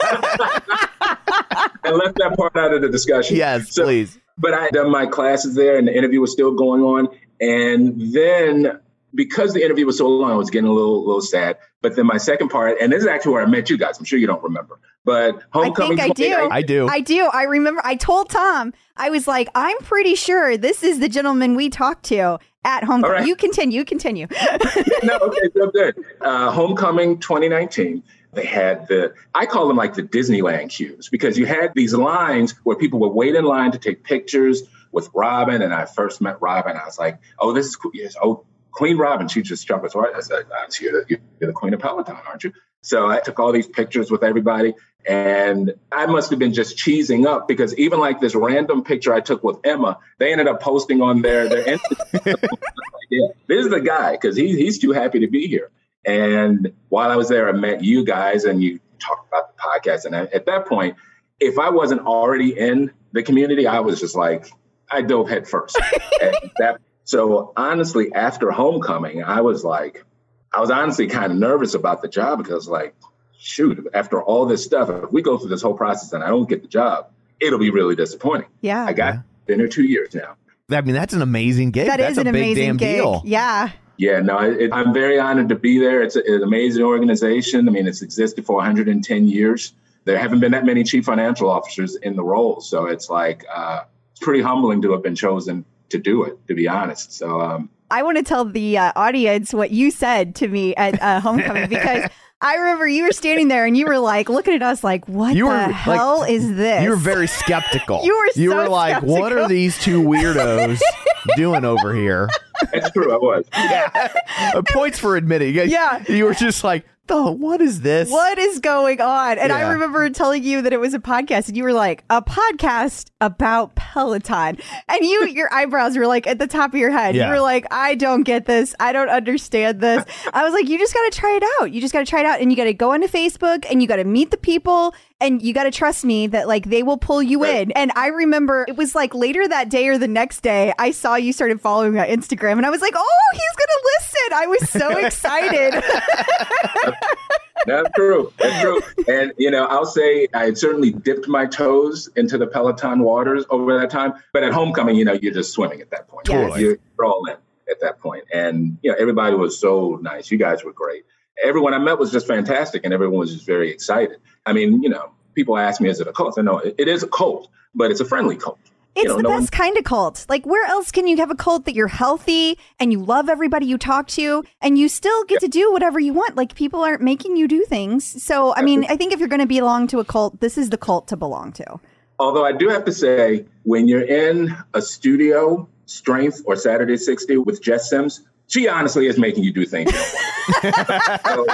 and left that part out of the discussion. yes, So- please. but I had done my classes there and the interview was still going on. And then because the interview was so long, I was getting a little little sad. But then my second part, and this is actually where I met you guys. I'm sure you don't remember. But homecoming. I think I do. 2019 I do. I do. I remember I told Tom, I was like, I'm pretty sure this is the gentleman we talked to at homecoming. All right. You continue, continue. (laughs) no, okay, so good. Uh, homecoming 2019. They had the, I call them like the Disneyland queues because you had these lines where people would wait in line to take pictures with Robin. And I first met Robin. I was like, oh, this is cool. Yes. Oh, Queen Robin, she just jumped right. I said, you're the, you're the Queen of Peloton, aren't you? So I took all these pictures with everybody, and I must have been just cheesing up because even like this random picture I took with Emma, they ended up posting on their their Instagram. (laughs) this is the guy because he, he's too happy to be here. And while I was there, I met you guys, and you talked about the podcast. And at that point, if I wasn't already in the community, I was just like, I dove head first. (laughs) that, so honestly, after homecoming, I was like, I was honestly kind of nervous about the job because, like, shoot, after all this stuff, if we go through this whole process and I don't get the job, it'll be really disappointing. Yeah. I got been here two years now. I mean, that's an amazing gig. That that's is an a big amazing damn gig. deal. Yeah. Yeah, no, it, I'm very honored to be there. It's, a, it's an amazing organization. I mean, it's existed for 110 years. There haven't been that many chief financial officers in the role, so it's like uh, it's pretty humbling to have been chosen to do it. To be honest, so um, I want to tell the uh, audience what you said to me at uh, (laughs) homecoming because I remember you were standing there and you were like looking at us like, "What You the were, like, hell is this?" You were very skeptical. (laughs) You were You so were like, what are these two weirdos (laughs) doing over here? it's true. I was. Yeah. Points for admitting. Yeah. You were just like, oh, what is this? What is going on? And I remember telling you that it was a podcast, and you were like, "A podcast about Peloton," and you, (laughs) your eyebrows were like at the top of your head. Yeah. You were like, "I don't get this. I don't understand this." (laughs) I was like, "You just got to try it out. You just got to try it out, and you got to go onto Facebook, and you got to meet the people." And you got to trust me that like they will pull you in. And I remember it was like later that day or the next day, I saw you started following me on Instagram, and I was like, "Oh, he's gonna listen!" I was so (laughs) excited. That's true. That's true. And you know, I'll say I had certainly dipped my toes into the Peloton waters over that time. But at homecoming, you know, you're just swimming at that point. Yes. You're, you're all in at that point. And you know, everybody was so nice. You guys were great. Everyone I met was just fantastic, and everyone was just very excited. I mean, you know, people ask me, "Is it a cult?" I know it, it is a cult, but it's a friendly cult. It's You know, the no one- best kind of cult. Like, where else can you have a cult that you're healthy and you love everybody you talk to and you still get to do whatever you want? Like, people aren't making you do things. So, I mean, I think if you're going to belong to a cult, this is the cult to belong to. Although I do have to say, when you're in a studio, Strength or Saturday 60 with Jess Sims, she honestly is making you do things you don't want to do. (laughs) so,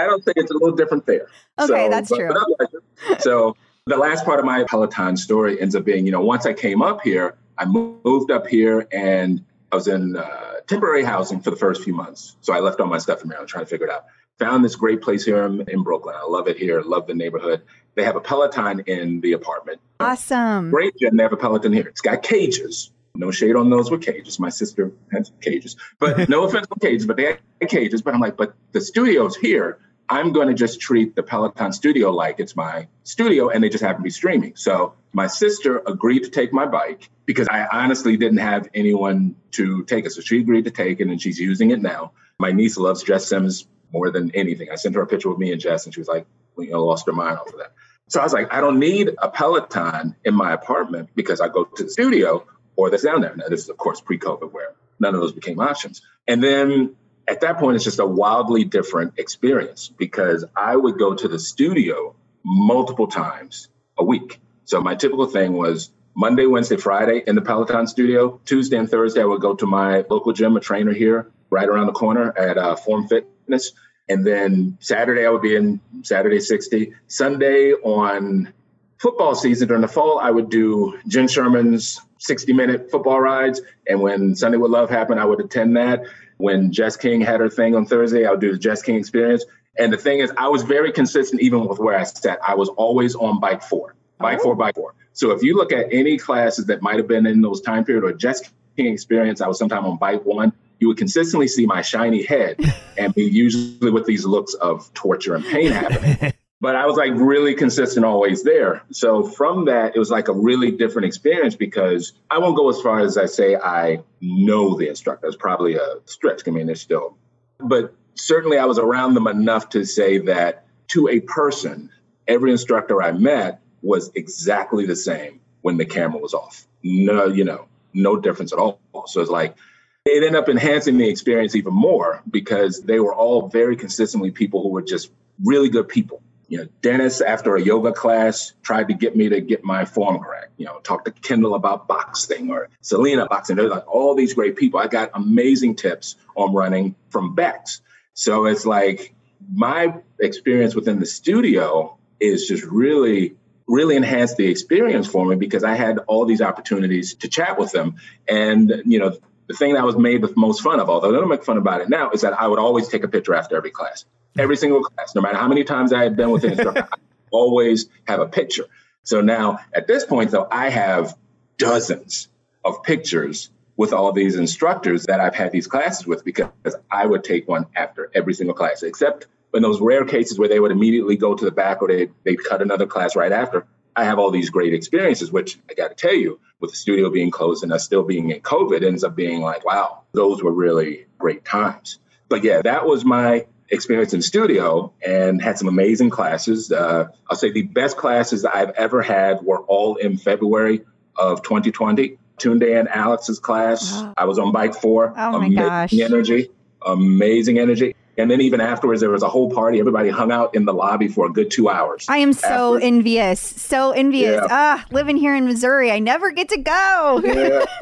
I don't think it's a little different there. Okay, that's true. otherwise- so the last part of my Peloton story ends up being, you know, once I came up here, I moved up here and I was in uh, temporary housing for the first few months. So I left all my stuff in Maryland trying to figure it out. Found this great place here in, in Brooklyn. I love it here. Love the neighborhood. They have a Peloton in the apartment. Awesome. Great gym. They have a Peloton here. It's got cages. No shade on those with cages. My sister has cages, but no (laughs) offense on cages, but they have cages. But I'm like, but the studio's here. I'm going to just treat the Peloton studio like it's my studio and they just happen to be streaming. So my sister agreed to take my bike because I honestly didn't have anyone to take it. So she agreed to take it and she's using it now. My niece loves Jess Sims more than anything. I sent her a picture with me and Jess and she was like, you know, lost her mind over that. So I was like, I don't need a Peloton in my apartment because I go to the studio or that's down there. Now, this is, of course, pre COVID where none of those became options. And then at that point, it's just a wildly different experience because I would go to the studio multiple times a week. So my typical thing was Monday, Wednesday, Friday in the Peloton studio. Tuesday and Thursday, I would go to my local gym, a trainer here right around the corner at uh, Form Fitness. And then Saturday, I would be in Saturday 60. Sunday on football season during the fall, I would do Jenn Sherman's 60 minute football rides. And when Sunday with Love happened, I would attend that. When Jess King had her thing on Thursday, I would do the Jess King experience. And the thing is, I was very consistent even with where I sat. I was always on bike four, bike four, bike four. So if you look at any classes that might have been in those time period or Jess King experience, I was sometime on bike one. You would consistently see my shiny head (laughs) and be usually with these looks of torture and pain happening but I was like really consistent always there. So from that, it was like a really different experience because I won't go as far as I say I know the instructor. Probably a stretch. I mean, they're still, but certainly I was around them enough to say that to a person, every instructor I met was exactly the same when the camera was off. No, you know, no difference at all. So it's like, it ended up enhancing the experience even more because they were all very consistently people who were just really good people You know, Denis, after a yoga class, tried to get me to get my form correct. You know, talk to Kendall about boxing or Selena boxing. There's like all these great people. I got amazing tips on running from Becs. So it's like my experience within the studio is just really really enhanced the experience for me because I had all these opportunities to chat with them. And, you know, the thing that was made the most fun of, although I don't make fun about it now, is that I would always take a picture after every class. Every single class, no matter how many times I had been with an instructor, (laughs) I always have a picture. So now at this point, though, I have dozens of pictures with all these instructors that I've had these classes with because I would take one after every single class, except in those rare cases where they would immediately go to the back or they, they'd cut another class right after. I have all these great experiences, which I got to tell you, with the studio being closed and us still being in COVID, ends up being like, wow, those were really great times. But yeah, that was my experience in the studio and had some amazing classes. Uh, I'll say the best classes I've ever had were all in February of 2020. Tunde and Alex's class. Wow. I was on bike four. Oh my amazing gosh. energy, amazing energy. And then even afterwards, there was a whole party. Everybody hung out in the lobby for a good two hours. I am so Afterwards. envious. So envious. Yeah. Ah, living here in Missouri, I never get to go. Yeah. (laughs)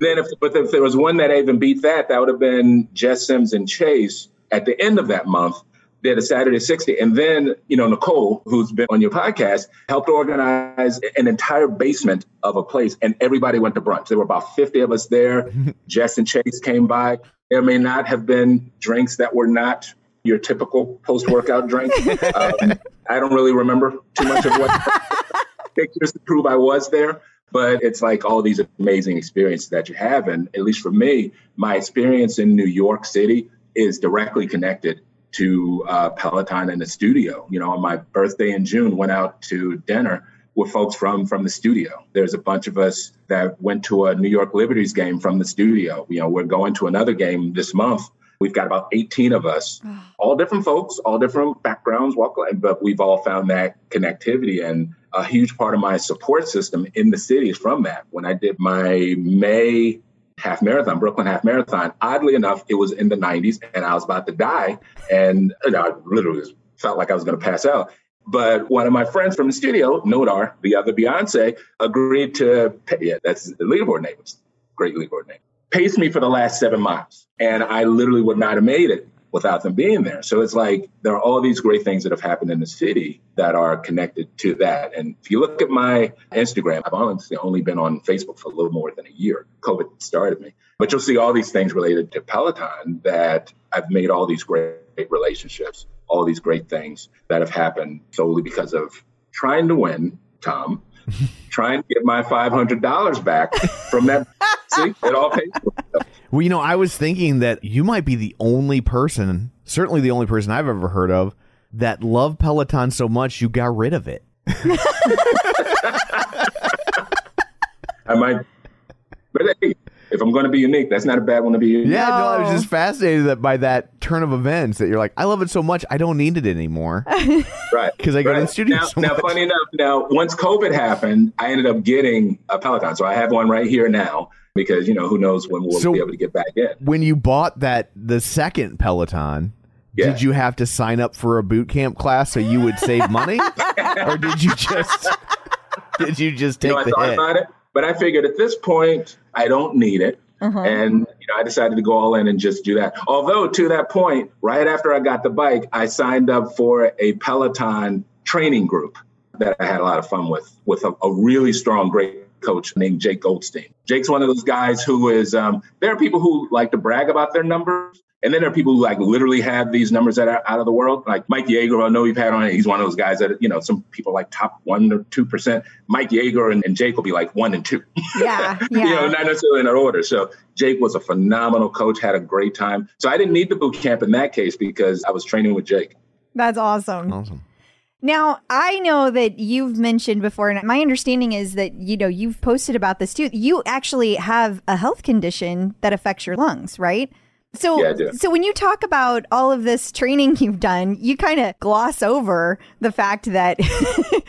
Then, if, but if there was one that even beat that, that would have been Jess Sims and Chase at the end of that month. Did a Saturday 60. And then, you know, Nicole, who's been on your podcast, helped organize an entire basement of a place and everybody went to brunch. There were about 50 of us there. (laughs) Jess and Chase came by. There may not have been drinks that were not your typical post workout drink. Um, (laughs) I don't really remember too much of what pictures to prove I was there. But it's like all these amazing experiences that you have. And at least for me, my experience in New York City is directly connected to uh, Peloton and the studio. You know, on my birthday in June, went out to dinner with folks from from the studio. There's a bunch of us that went to a New York Liberties game from the studio. You know, we're going to another game this month. We've got about 18 of us, all different folks, all different backgrounds, walk but we've all found that connectivity and a huge part of my support system in the city is from that. When I did my May half marathon, Brooklyn half marathon, oddly enough, it was in the 90s and I was about to die. And you know, I literally felt like I was going to pass out. But one of my friends from the studio, Nodar, the other Beyonce, agreed to pay. Yeah, that's the leaderboard name. Great leaderboard name. Paced me for the last seven miles. And I literally would not have made it without them being there. So it's like there are all these great things that have happened in the city that are connected to that. And if you look at my Instagram, I've honestly only been on Facebook for a little more than a year. COVID started me. But you'll see all these things related to Peloton that I've made all these great relationships, all these great things that have happened solely because of trying to win, Tom, (laughs) trying to get my $500 back from that. (laughs) see, it all pays. Well, you know, I was thinking that you might be the only person, certainly the only person I've ever heard of, that loved Peloton so much you got rid of it. (laughs) I might, but hey, if I'm going to be unique, that's not a bad one to be unique. Yeah, no, I was just fascinated that by that turn of events that you're like, I love it so much, I don't need it anymore. (laughs) right. Because I go to the studio Now, so now much. funny enough, now once COVID happened, I ended up getting a Peloton. So I have one right here now because, you know, who knows when we'll So- be able to get back in. when you bought that the second Peloton, Yeah. did you have to sign up for a boot camp class so you would save money, (laughs) or did you just (laughs) did you just take you know, I the thought hit? about it, but I figured at this point, I don't need it. And you know, I decided to go all in and just do that. Although to that point, right after I got the bike, I signed up for a Peloton training group that I had a lot of fun with, with a, a really strong, great coach named Jake Goldstein. Jake's one of those guys who is. Um, there are people who like to brag about their numbers. And then there are people who like literally have these numbers that are out of the world. Like Mike Yeager, I know you've had on it. He's one of those guys that, you know, some people like top one or 2%. Mike Yeager and, and Jake will be like one and two. (laughs) Yeah, (laughs) you know, yeah. not necessarily in that order. So Jake was a phenomenal coach, had a great time. So I didn't need the boot camp in that case because I was training with Jake. That's awesome. Awesome. Now, I know that you've mentioned before, and my understanding is that, you know, you've posted about this too. You actually have a health condition that affects your lungs, right? So, Yeah, so when you talk about all of this training (laughs) you've done, you kind of gloss over the fact that,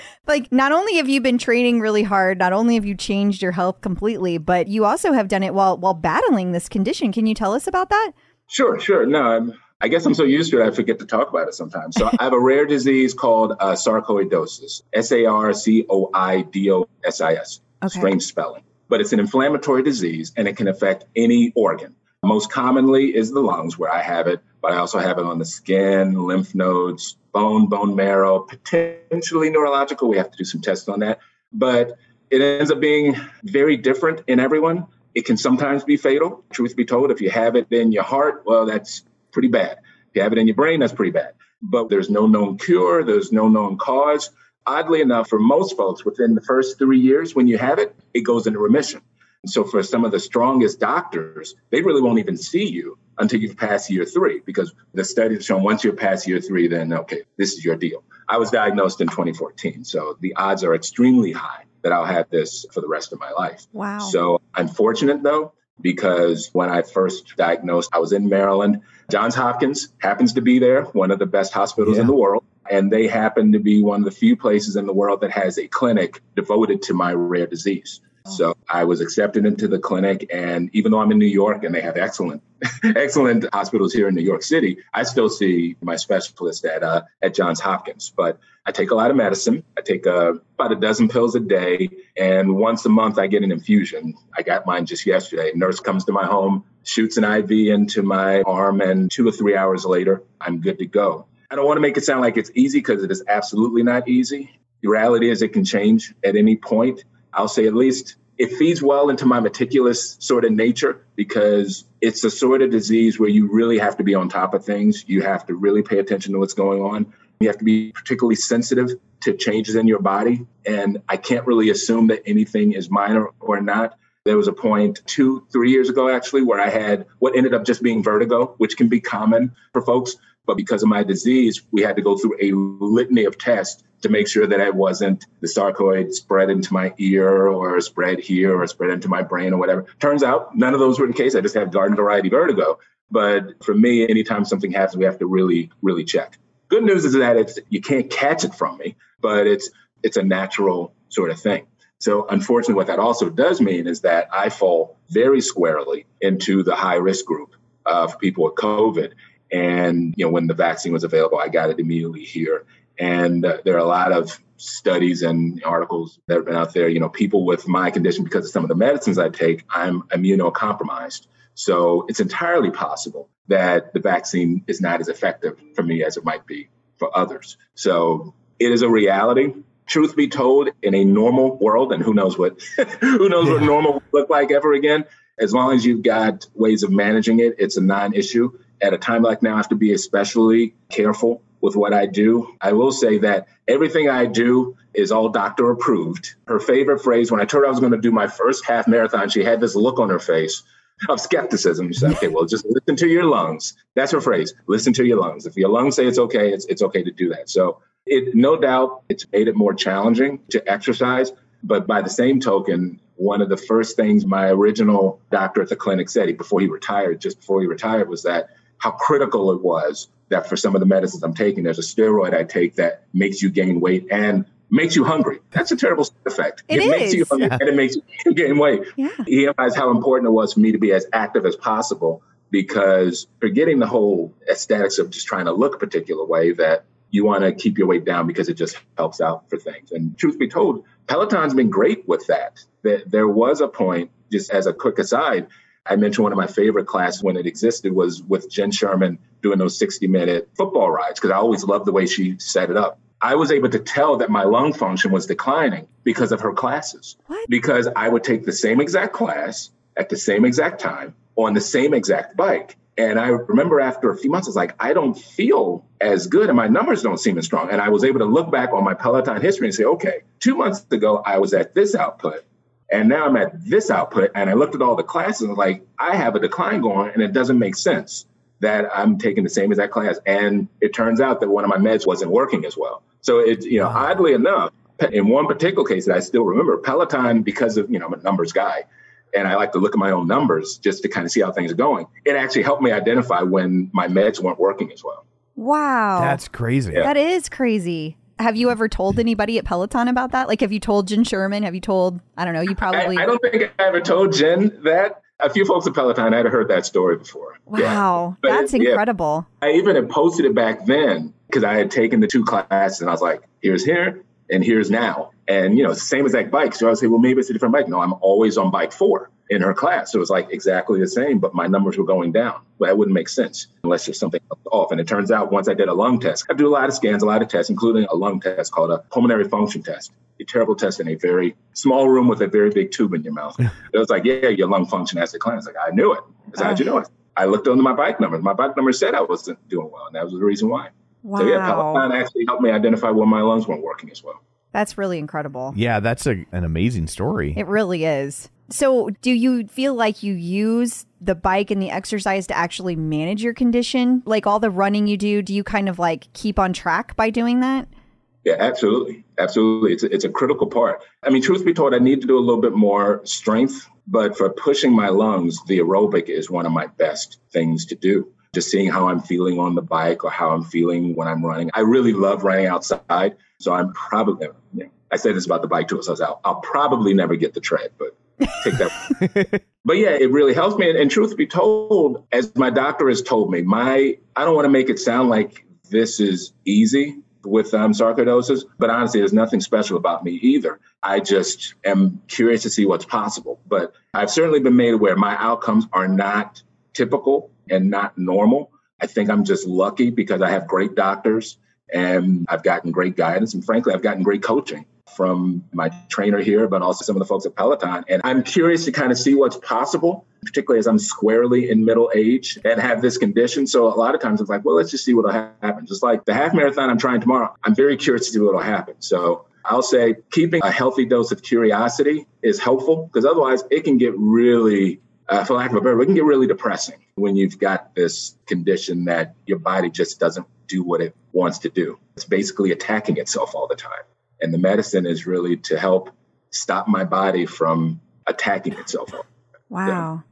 (laughs) like, not only have you been training really hard, not only have you changed your health completely, but you also have done it while while battling this condition. Can you tell us about that? Sure, sure. No, I'm, I guess I'm so used to it, I forget to talk about it sometimes. So I have a rare disease called uh, sarcoidosis, S A R C O I D O S I S. Strange spelling. But it's an inflammatory disease and it can affect any organ. Most commonly is the lungs, where I have it, but I also have it on the skin, lymph nodes, bone, bone marrow, potentially neurological. We have to do some tests on that. But it ends up being very different in everyone. It can sometimes be fatal. Truth be told, if you have it in your heart, well, that's pretty bad. If you have it in your brain, that's pretty bad. But there's no known cure, there's no known cause. Oddly enough, for most folks, within the first three years when you have it, it goes into remission. And so for some of the strongest doctors, they really won't even see you until you've passed year three, because the studies have shown once you're past year three, then okay, this is your deal. I was diagnosed in 2014, so the odds are extremely high that I'll have this for the rest of my life. Wow. So I'm fortunate though, because when I first diagnosed, I was in Maryland. Johns Hopkins happens to be there, one of the best hospitals in the world. And they happen to be one of the few places in the world that has a clinic devoted to my rare disease. So I was accepted into the clinic, and even though I'm in New York and they have excellent, (laughs) excellent hospitals here in New York City, I still see my specialist at uh, at Johns Hopkins. But I take a lot of medicine. I take uh, about a dozen pills a day, and once a month I get an infusion. I got mine just yesterday. nurse comes to my home, shoots an IV into my arm, and two or three hours later, I'm good to go. I don't want to make it sound like it's easy because it is absolutely not easy. The reality is it can change at any point. I'll say at least it feeds well into my meticulous sort of nature because it's the sort of disease where you really have to be on top of things. You have to really pay attention to what's going on. You have to be particularly sensitive to changes in your body. And I can't really assume that anything is minor or not. There was a point two, three years ago, actually, where I had what ended up just being vertigo, which can be common for folks. But because of my disease, we had to go through a litany of tests to make sure that it wasn't the sarcoid spread into my ear or spread here or spread into my brain or whatever. Turns out none of those were the case. I just have garden variety vertigo. But for me, anytime something happens, we have to really, really check. Good news is that it's you can't catch it from me, but it's it's a natural sort of thing. So unfortunately, what that also does mean is that I fall very squarely into the high risk group of people with COVID. And you know, when the vaccine was available, I got it immediately here. And uh, there are a lot of studies and articles that have been out there. You know, people with my condition, because of some of the medicines I take, I'm immunocompromised. So it's entirely possible that the vaccine is not as effective for me as it might be for others. So it is a reality. Truth be told, in a normal world, and who knows what (laughs) who knows what normal will look like ever again, as long as you've got ways of managing it, it's a non-issue. At a time like now, I have to be especially careful with what I do. I will say that everything I do is all doctor approved. Her favorite phrase, when I told her I was going to do my first half marathon, she had this look on her face of skepticism. She said, okay, well, just listen to your lungs. That's her phrase. Listen to your lungs. If your lungs say it's okay, it's, it's okay to do that. So it, no doubt it's made it more challenging to exercise. But by the same token, one of the first things my original doctor at the clinic said before he retired, just before he retired, was that how critical it was that for some of the medicines I'm taking, there's a steroid I take that makes you gain weight and makes you hungry. That's a terrible side effect. It makes you hungry Yeah. and it makes you gain weight. Yeah. He realized how important it was for me to be as active as possible because forgetting the whole aesthetics of just trying to look a particular way that you want to keep your weight down because it just helps out for things. And truth be told, Peloton's been great with that. There, there was a point, just as a quick aside, I mentioned one of my favorite classes when it existed was with Jenn Sherman doing those 60 minute football rides because I always loved the way she set it up. I was able to tell that my lung function was declining because of her classes. What? Because I would take the same exact class at the same exact time on the same exact bike. And I remember after a few months, I was like, I don't feel as good and my numbers don't seem as strong. And I was able to look back on my Peloton history and say, okay, two months ago, I was at this output. And now I'm at this output. And I looked at all the classes and like, I have a decline going and it doesn't make sense that I'm taking the same exact class. And it turns out that one of my meds wasn't working as well. So it, you know, oddly enough, in one particular case that I still remember, Peloton, because of, you know, I'm a numbers guy and I like to look at my own numbers just to kind of see how things are going. It actually helped me identify when my meds weren't working as well. Wow. That's crazy. That is crazy. Have you ever told anybody at Peloton about that? Like, have you told Jenn Sherman? Have you told, I don't know, you probably. I don't think I ever told Jenn that. A few folks at Peloton I had heard that story before. Wow, But that's it- yeah. incredible. I even had posted it back then because I had taken the two classes and I was like, here's here and here's now. And, you know, same exact bike. So I would say, well, maybe it's a different bike. No, I'm always on bike four in her class. So it was like exactly the same, but my numbers were going down. Well, that wouldn't make sense unless there's something off. And it turns out once I did a lung test, I do a lot of scans, a lot of tests, including a lung test called a pulmonary function test. A terrible test in a very small room with a very big tube in your mouth. It was like, yeah, your lung function has declined. It's like, I knew it. I said, ah. how'd you know it? I looked under my bike numbers. My bike number said I wasn't doing well, and that was the reason why. Wow. So yeah, Wow. Peloton actually helped me identify when my lungs weren't working as well. That's really incredible. Yeah, that's a, an amazing story. It really is. So, do you feel like you use the bike and the exercise to actually manage your condition? Like all the running you do, do you kind of like keep on track by doing that? Yeah, absolutely, absolutely. It's a, it's a critical part. I mean, truth be told, I need to do a little bit more strength, but for pushing my lungs, the aerobic is one of my best things to do. Just seeing how I'm feeling on the bike or how I'm feeling when I'm running. I really love running outside, so I'm probably. You know, I say this about the bike too, so I was out. I'll probably never get the tread, but take that. (laughs) but yeah, it really helps me. And, and truth be told, as my doctor has told me, my I don't want to make it sound like this is easy with um, sarcoidosis, but honestly, there's nothing special about me either. I just am curious to see what's possible. But I've certainly been made aware my outcomes are not typical and not normal. I think I'm just lucky because I have great doctors and I've gotten great guidance. And frankly, I've gotten great coaching from my trainer here, but also some of the folks at Peloton. And I'm curious to kind of see what's possible, particularly as I'm squarely in middle age and have this condition. So a lot of times it's like, well, let's just see what'll happen. Just like the half marathon I'm trying tomorrow, I'm very curious to see what'll happen. So I'll say keeping a healthy dose of curiosity is helpful because otherwise it can get really, uh, for lack of a better it can get really depressing when you've got this condition that your body just doesn't do what it wants to do. It's basically attacking itself all the time. And the medicine is really to help stop my body from attacking itself. Wow.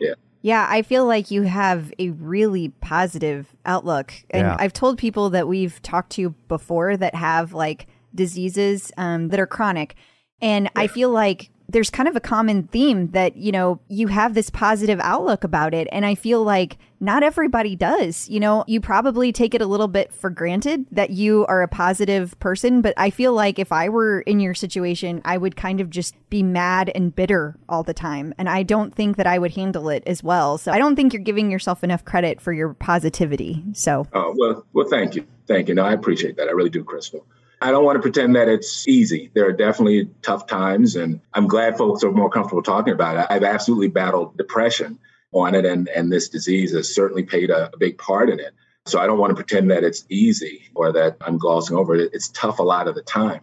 Yeah. Yeah, I feel like you have a really positive outlook. And Yeah. I've told people that we've talked to before that have like diseases um, that are chronic. And I feel like there's kind of a common theme that, you know, you have this positive outlook about it. And I feel like not everybody does. You know, you probably take it a little bit for granted that you are a positive person. But I feel like if I were in your situation, I would kind of just be mad and bitter all the time. And I don't think that I would handle it as well. So I don't think you're giving yourself enough credit for your positivity. So Oh, well, well, thank you. Thank you. No, I appreciate that. I really do, Crystal. I don't want to pretend that it's easy. There are definitely tough times, and I'm glad folks are more comfortable talking about it. I've absolutely battled depression on it, and, and this disease has certainly played a, a big part in it. So I don't want to pretend that it's easy or that I'm glossing over it. It's tough a lot of the time.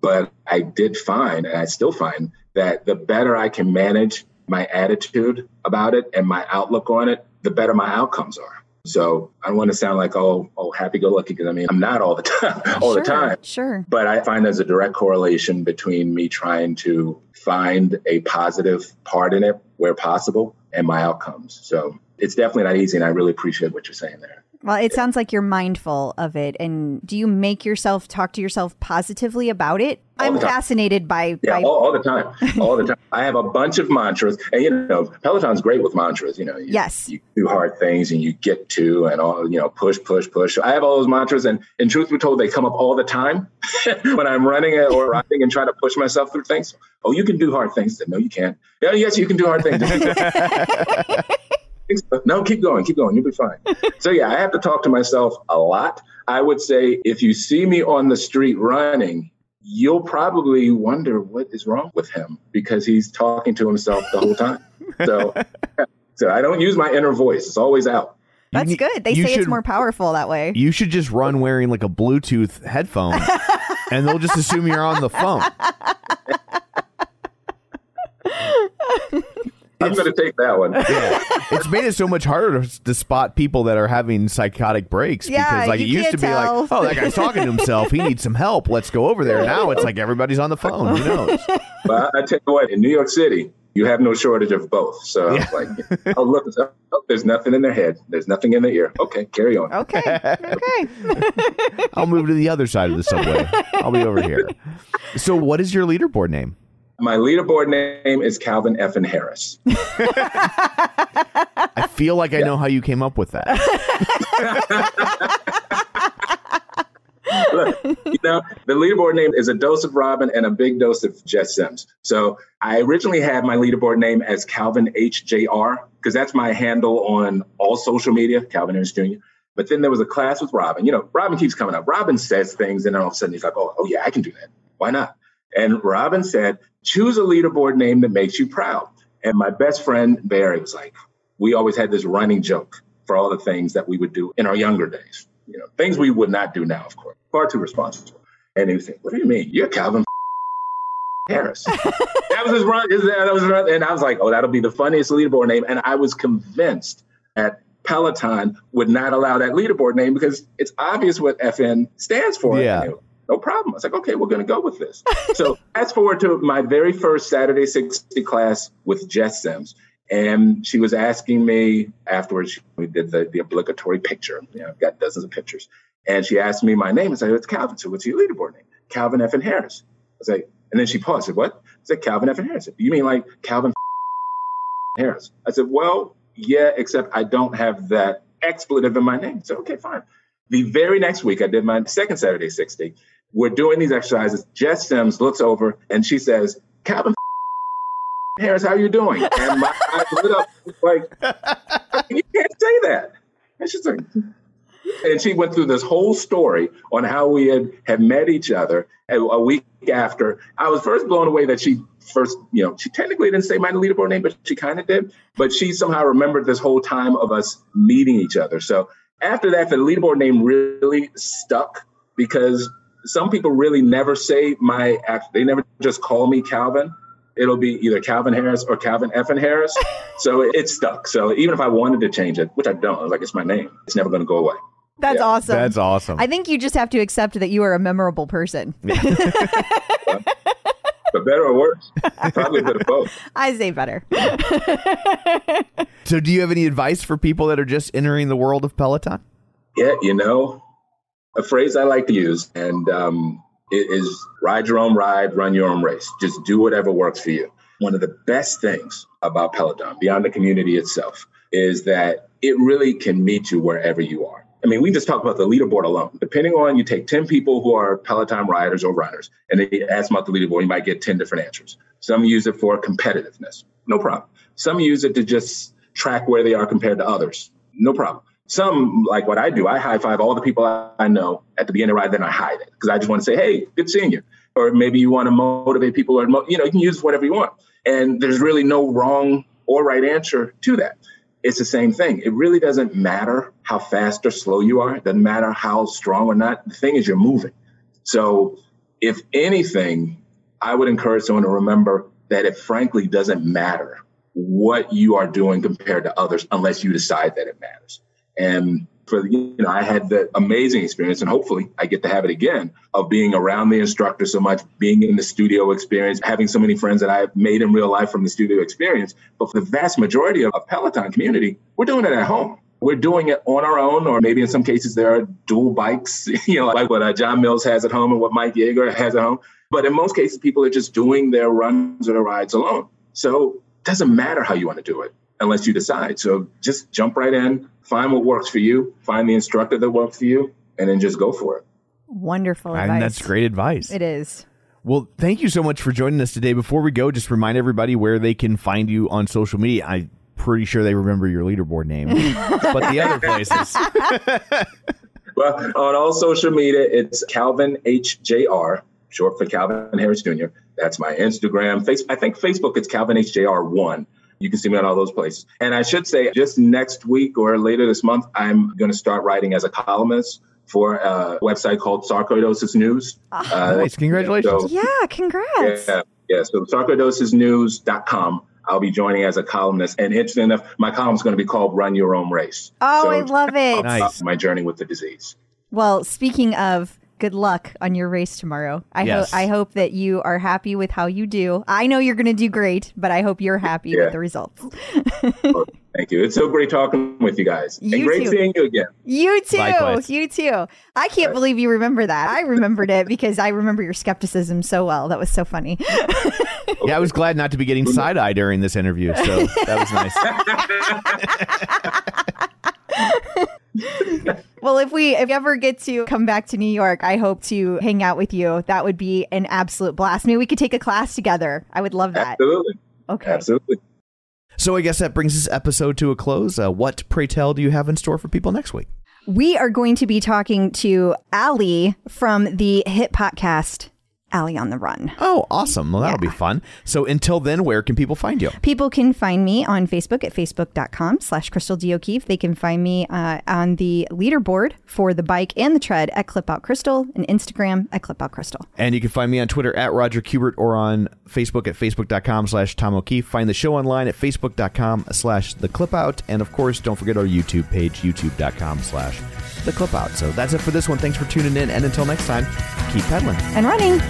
But I did find, and I still find, that the better I can manage my attitude about it and my outlook on it, the better my outcomes are. So I don't want to sound like oh oh happy go lucky because I mean I'm not all the (laughs) time all the Sure, time. Sure. But I find there's a direct correlation between me trying to find a positive part in it where possible and my outcomes. So it's definitely not easy, and I really appreciate what you're saying there. Well, it sounds like you're mindful of it. And do you make yourself talk to yourself positively about it? All I'm fascinated by, Yeah, by all, all the time, all the time. I have a bunch of mantras, and you know, Peloton's great with mantras. You know, you, Yes. you do hard things and you get to, and all you know, push, push, push. I have all those mantras, and in truth be told, they come up all the time (laughs) when I'm running or riding and trying to push myself through things. Oh, you can do hard things. No, you can't. Yeah, yes, you can do hard things. (laughs) no, keep going, keep going. You'll be fine. (laughs) So yeah, I have to talk to myself a lot. I would say if you see me on the street running, you'll probably wonder what is wrong with him because he's talking to himself the whole time. So, (laughs) so I don't use my inner voice; it's always out. That's ne- good. They you say it's more powerful that way. You should just run wearing like a Bluetooth headphone, (laughs) and they'll just assume you're on the phone. I'm going to take that one. (laughs) Yeah, it's made it so much harder to, to spot people that are having psychotic breaks Yeah, because like it used to can't be like, oh, that guy's talking to himself. He needs some help. Let's go over there. Now it's like everybody's on the phone. Who knows? But I, I tell you what, in New York City, you have no shortage of both. So it's like, oh look, oh, there's nothing in their head, there's nothing in their ear. Okay, carry on. Okay. Okay. (laughs) I'll move to the other side of the subway. I'll be over here. So, what is your leaderboard name? My leaderboard name is Calvin F. and Harris. I feel like I know how you came up with that. Look, you know, the leaderboard name is a dose of Robin and a big dose of Jess Sims. So I originally had my leaderboard name as Calvin HJR because that's my handle on all social media, Calvin Harris Jr. But then there was a class with Robin. You know, Robin keeps coming up. Robin says things, and then all of a sudden he's like, oh, oh yeah, I can do that. Why not? And Robin said, choose a leaderboard name that makes you proud. And my best friend Barry was like, we always had this running joke for all the things that we would do in our younger days. You know, things we would not do now, of course. Far too responsible. And he was saying, What do you mean? You're Calvin (laughs) Harris. that was his run. That was his run. And I was like, Oh, that'll be the funniest leaderboard name. And I was convinced that Peloton would not allow that leaderboard name because it's obvious what FN stands for. Yeah. And they were, no problem. I was like, okay, we're going to go with this. (laughs) so fast forward to my very first Saturday 60 class with Jess Sims. And she was asking me afterwards, we did the, the obligatory picture. You know, I've got dozens of pictures. And she asked me my name. And I said, it's Calvin. So what's your leaderboard name? Calvin F. and Harris. I was like, and then she paused. I said, what? I said, Calvin F. and Harris. You mean like Calvin Harris? I said, well, yeah, except I don't have that expletive in my name. So, okay, fine. The very next week, I did my second Saturday 60. We're doing these exercises. Jess Sims looks over and she says, Calvin Harris, how you doing? And my (laughs) eyes lit up like, you can't say that. And she's like, and she went through this whole story on how we had, had met each other a, a week after. I was first blown away that she first, you know, she technically didn't say my leaderboard name, but she kind of did. But she somehow remembered this whole time of us meeting each other. So after that, the leaderboard name really stuck because some people really never say my act. They never just call me Calvin. It'll be either Calvin Harris or Calvin F. and Harris. (laughs) So it, it stuck. So even if I wanted to change it, which I don't, I was like, it's my name. It's never going to go away. That's Yeah. awesome. That's awesome. I think you just have to accept that you are a memorable person. yeah. (laughs) But better or worse, probably a bit of both. (laughs) I say better. so, do you have any advice for people that are just entering the world of Peloton? Yeah, you know, a phrase I like to use, and um, it is ride your own ride, run your own race. Just do whatever works for you. One of the best things about Peloton, beyond the community itself, is that it really can meet you wherever you are. I mean, we just talked about the leaderboard alone. Depending on you take 10 people who are Peloton riders or runners, and they ask them about the leaderboard, you might get 10 different answers. Some use it for competitiveness. No problem. Some use it to just track where they are compared to others. No problem. Some, like what I do, I high five all the people I know at the beginning ride, then I hide it because I just want to say, hey, good seeing you. Or maybe you want to motivate people, or, you know, you can use whatever you want. And there's really no wrong or right answer to that it's the same thing. It really doesn't matter how fast or slow you are. It doesn't matter how strong or not. The thing is, you're moving. So, if anything, I would encourage someone to remember that it frankly doesn't matter what you are doing compared to others unless you decide that it matters. And for you know, I had the amazing experience, and hopefully I get to have it again of being around the instructor so much, being in the studio experience, having so many friends that I've made in real life from the studio experience. But for the vast majority of, of Peloton community, we're doing it at home. We're doing it on our own, or maybe in some cases there are dual bikes, (laughs) you know, like what uh, John Mills has at home and what Mike Yeager has at home. But in most cases, people are just doing their runs or their rides alone. So it doesn't matter how you want to do it unless you decide. So just jump right in, find what works for you, find the instructor that works for you, and then just go for it. Wonderful And that's great advice. It is. Well, thank you so much for joining us today. Before we go, just remind everybody where they can find you on social media. I'm pretty sure they remember your leaderboard name, (laughs) but the other places. (laughs) Well, on all social media, it's Calvin HJR, short for Calvin Harris Jr. That's my Instagram. Face, I think Facebook, it's Calvin HJR1. You can see me on all those places. And I should say, just next week or later this month, I'm going to start writing as a columnist for a website called Sarcoidosis News. Uh, nice. Congratulations. so- Yeah, congrats. yeah, yeah. So sarcoidosisnews.com. I'll be joining as a columnist. And interesting enough, my column is going to be called Run Your Own Race. Oh, So I love it. Nice. My journey with the disease. Well, speaking of good luck on your race tomorrow. I Yes. hope I hope that you are happy with how you do. I know you're going to do great, but I hope you're happy Yeah. with the results. Thank you. It's so great talking with you guys. You and great too. seeing you again. You too. Likewise. You too. I can't believe you remember that. I remembered it because I remember your skepticism so well. That was so funny. (laughs) Yeah, I was glad not to be getting side eye during this interview, so that was nice. (laughs) (laughs) Well, if we if you ever get to come back to New York, I hope to hang out with you. That would be an absolute blast. Maybe we could take a class together. I would love that. Absolutely. Okay. Absolutely. So I guess that brings this episode to a close. Uh, what, pray tell, do you have in store for people next week? We are going to be talking to Ali from the hit podcast Ali on the Run. Oh, awesome. Well, that'll be fun. So until then, where can people find you? People can find me on Facebook at facebook.com slash Crystal D. O'Keefe. They can find me uh, on the leaderboard for the bike and the tread at Clip Out Crystal and Instagram at Clip Out Crystal. And you can find me on Twitter at Roger Kubert or on Facebook at facebook.com slash Tom O'Keefe. Find the show online at facebook.com slash The Clip Out. And of course, don't forget our YouTube page, youtube.com slash the clip out. So that's it for this one. Thanks for tuning in. And until next time, keep pedaling and running.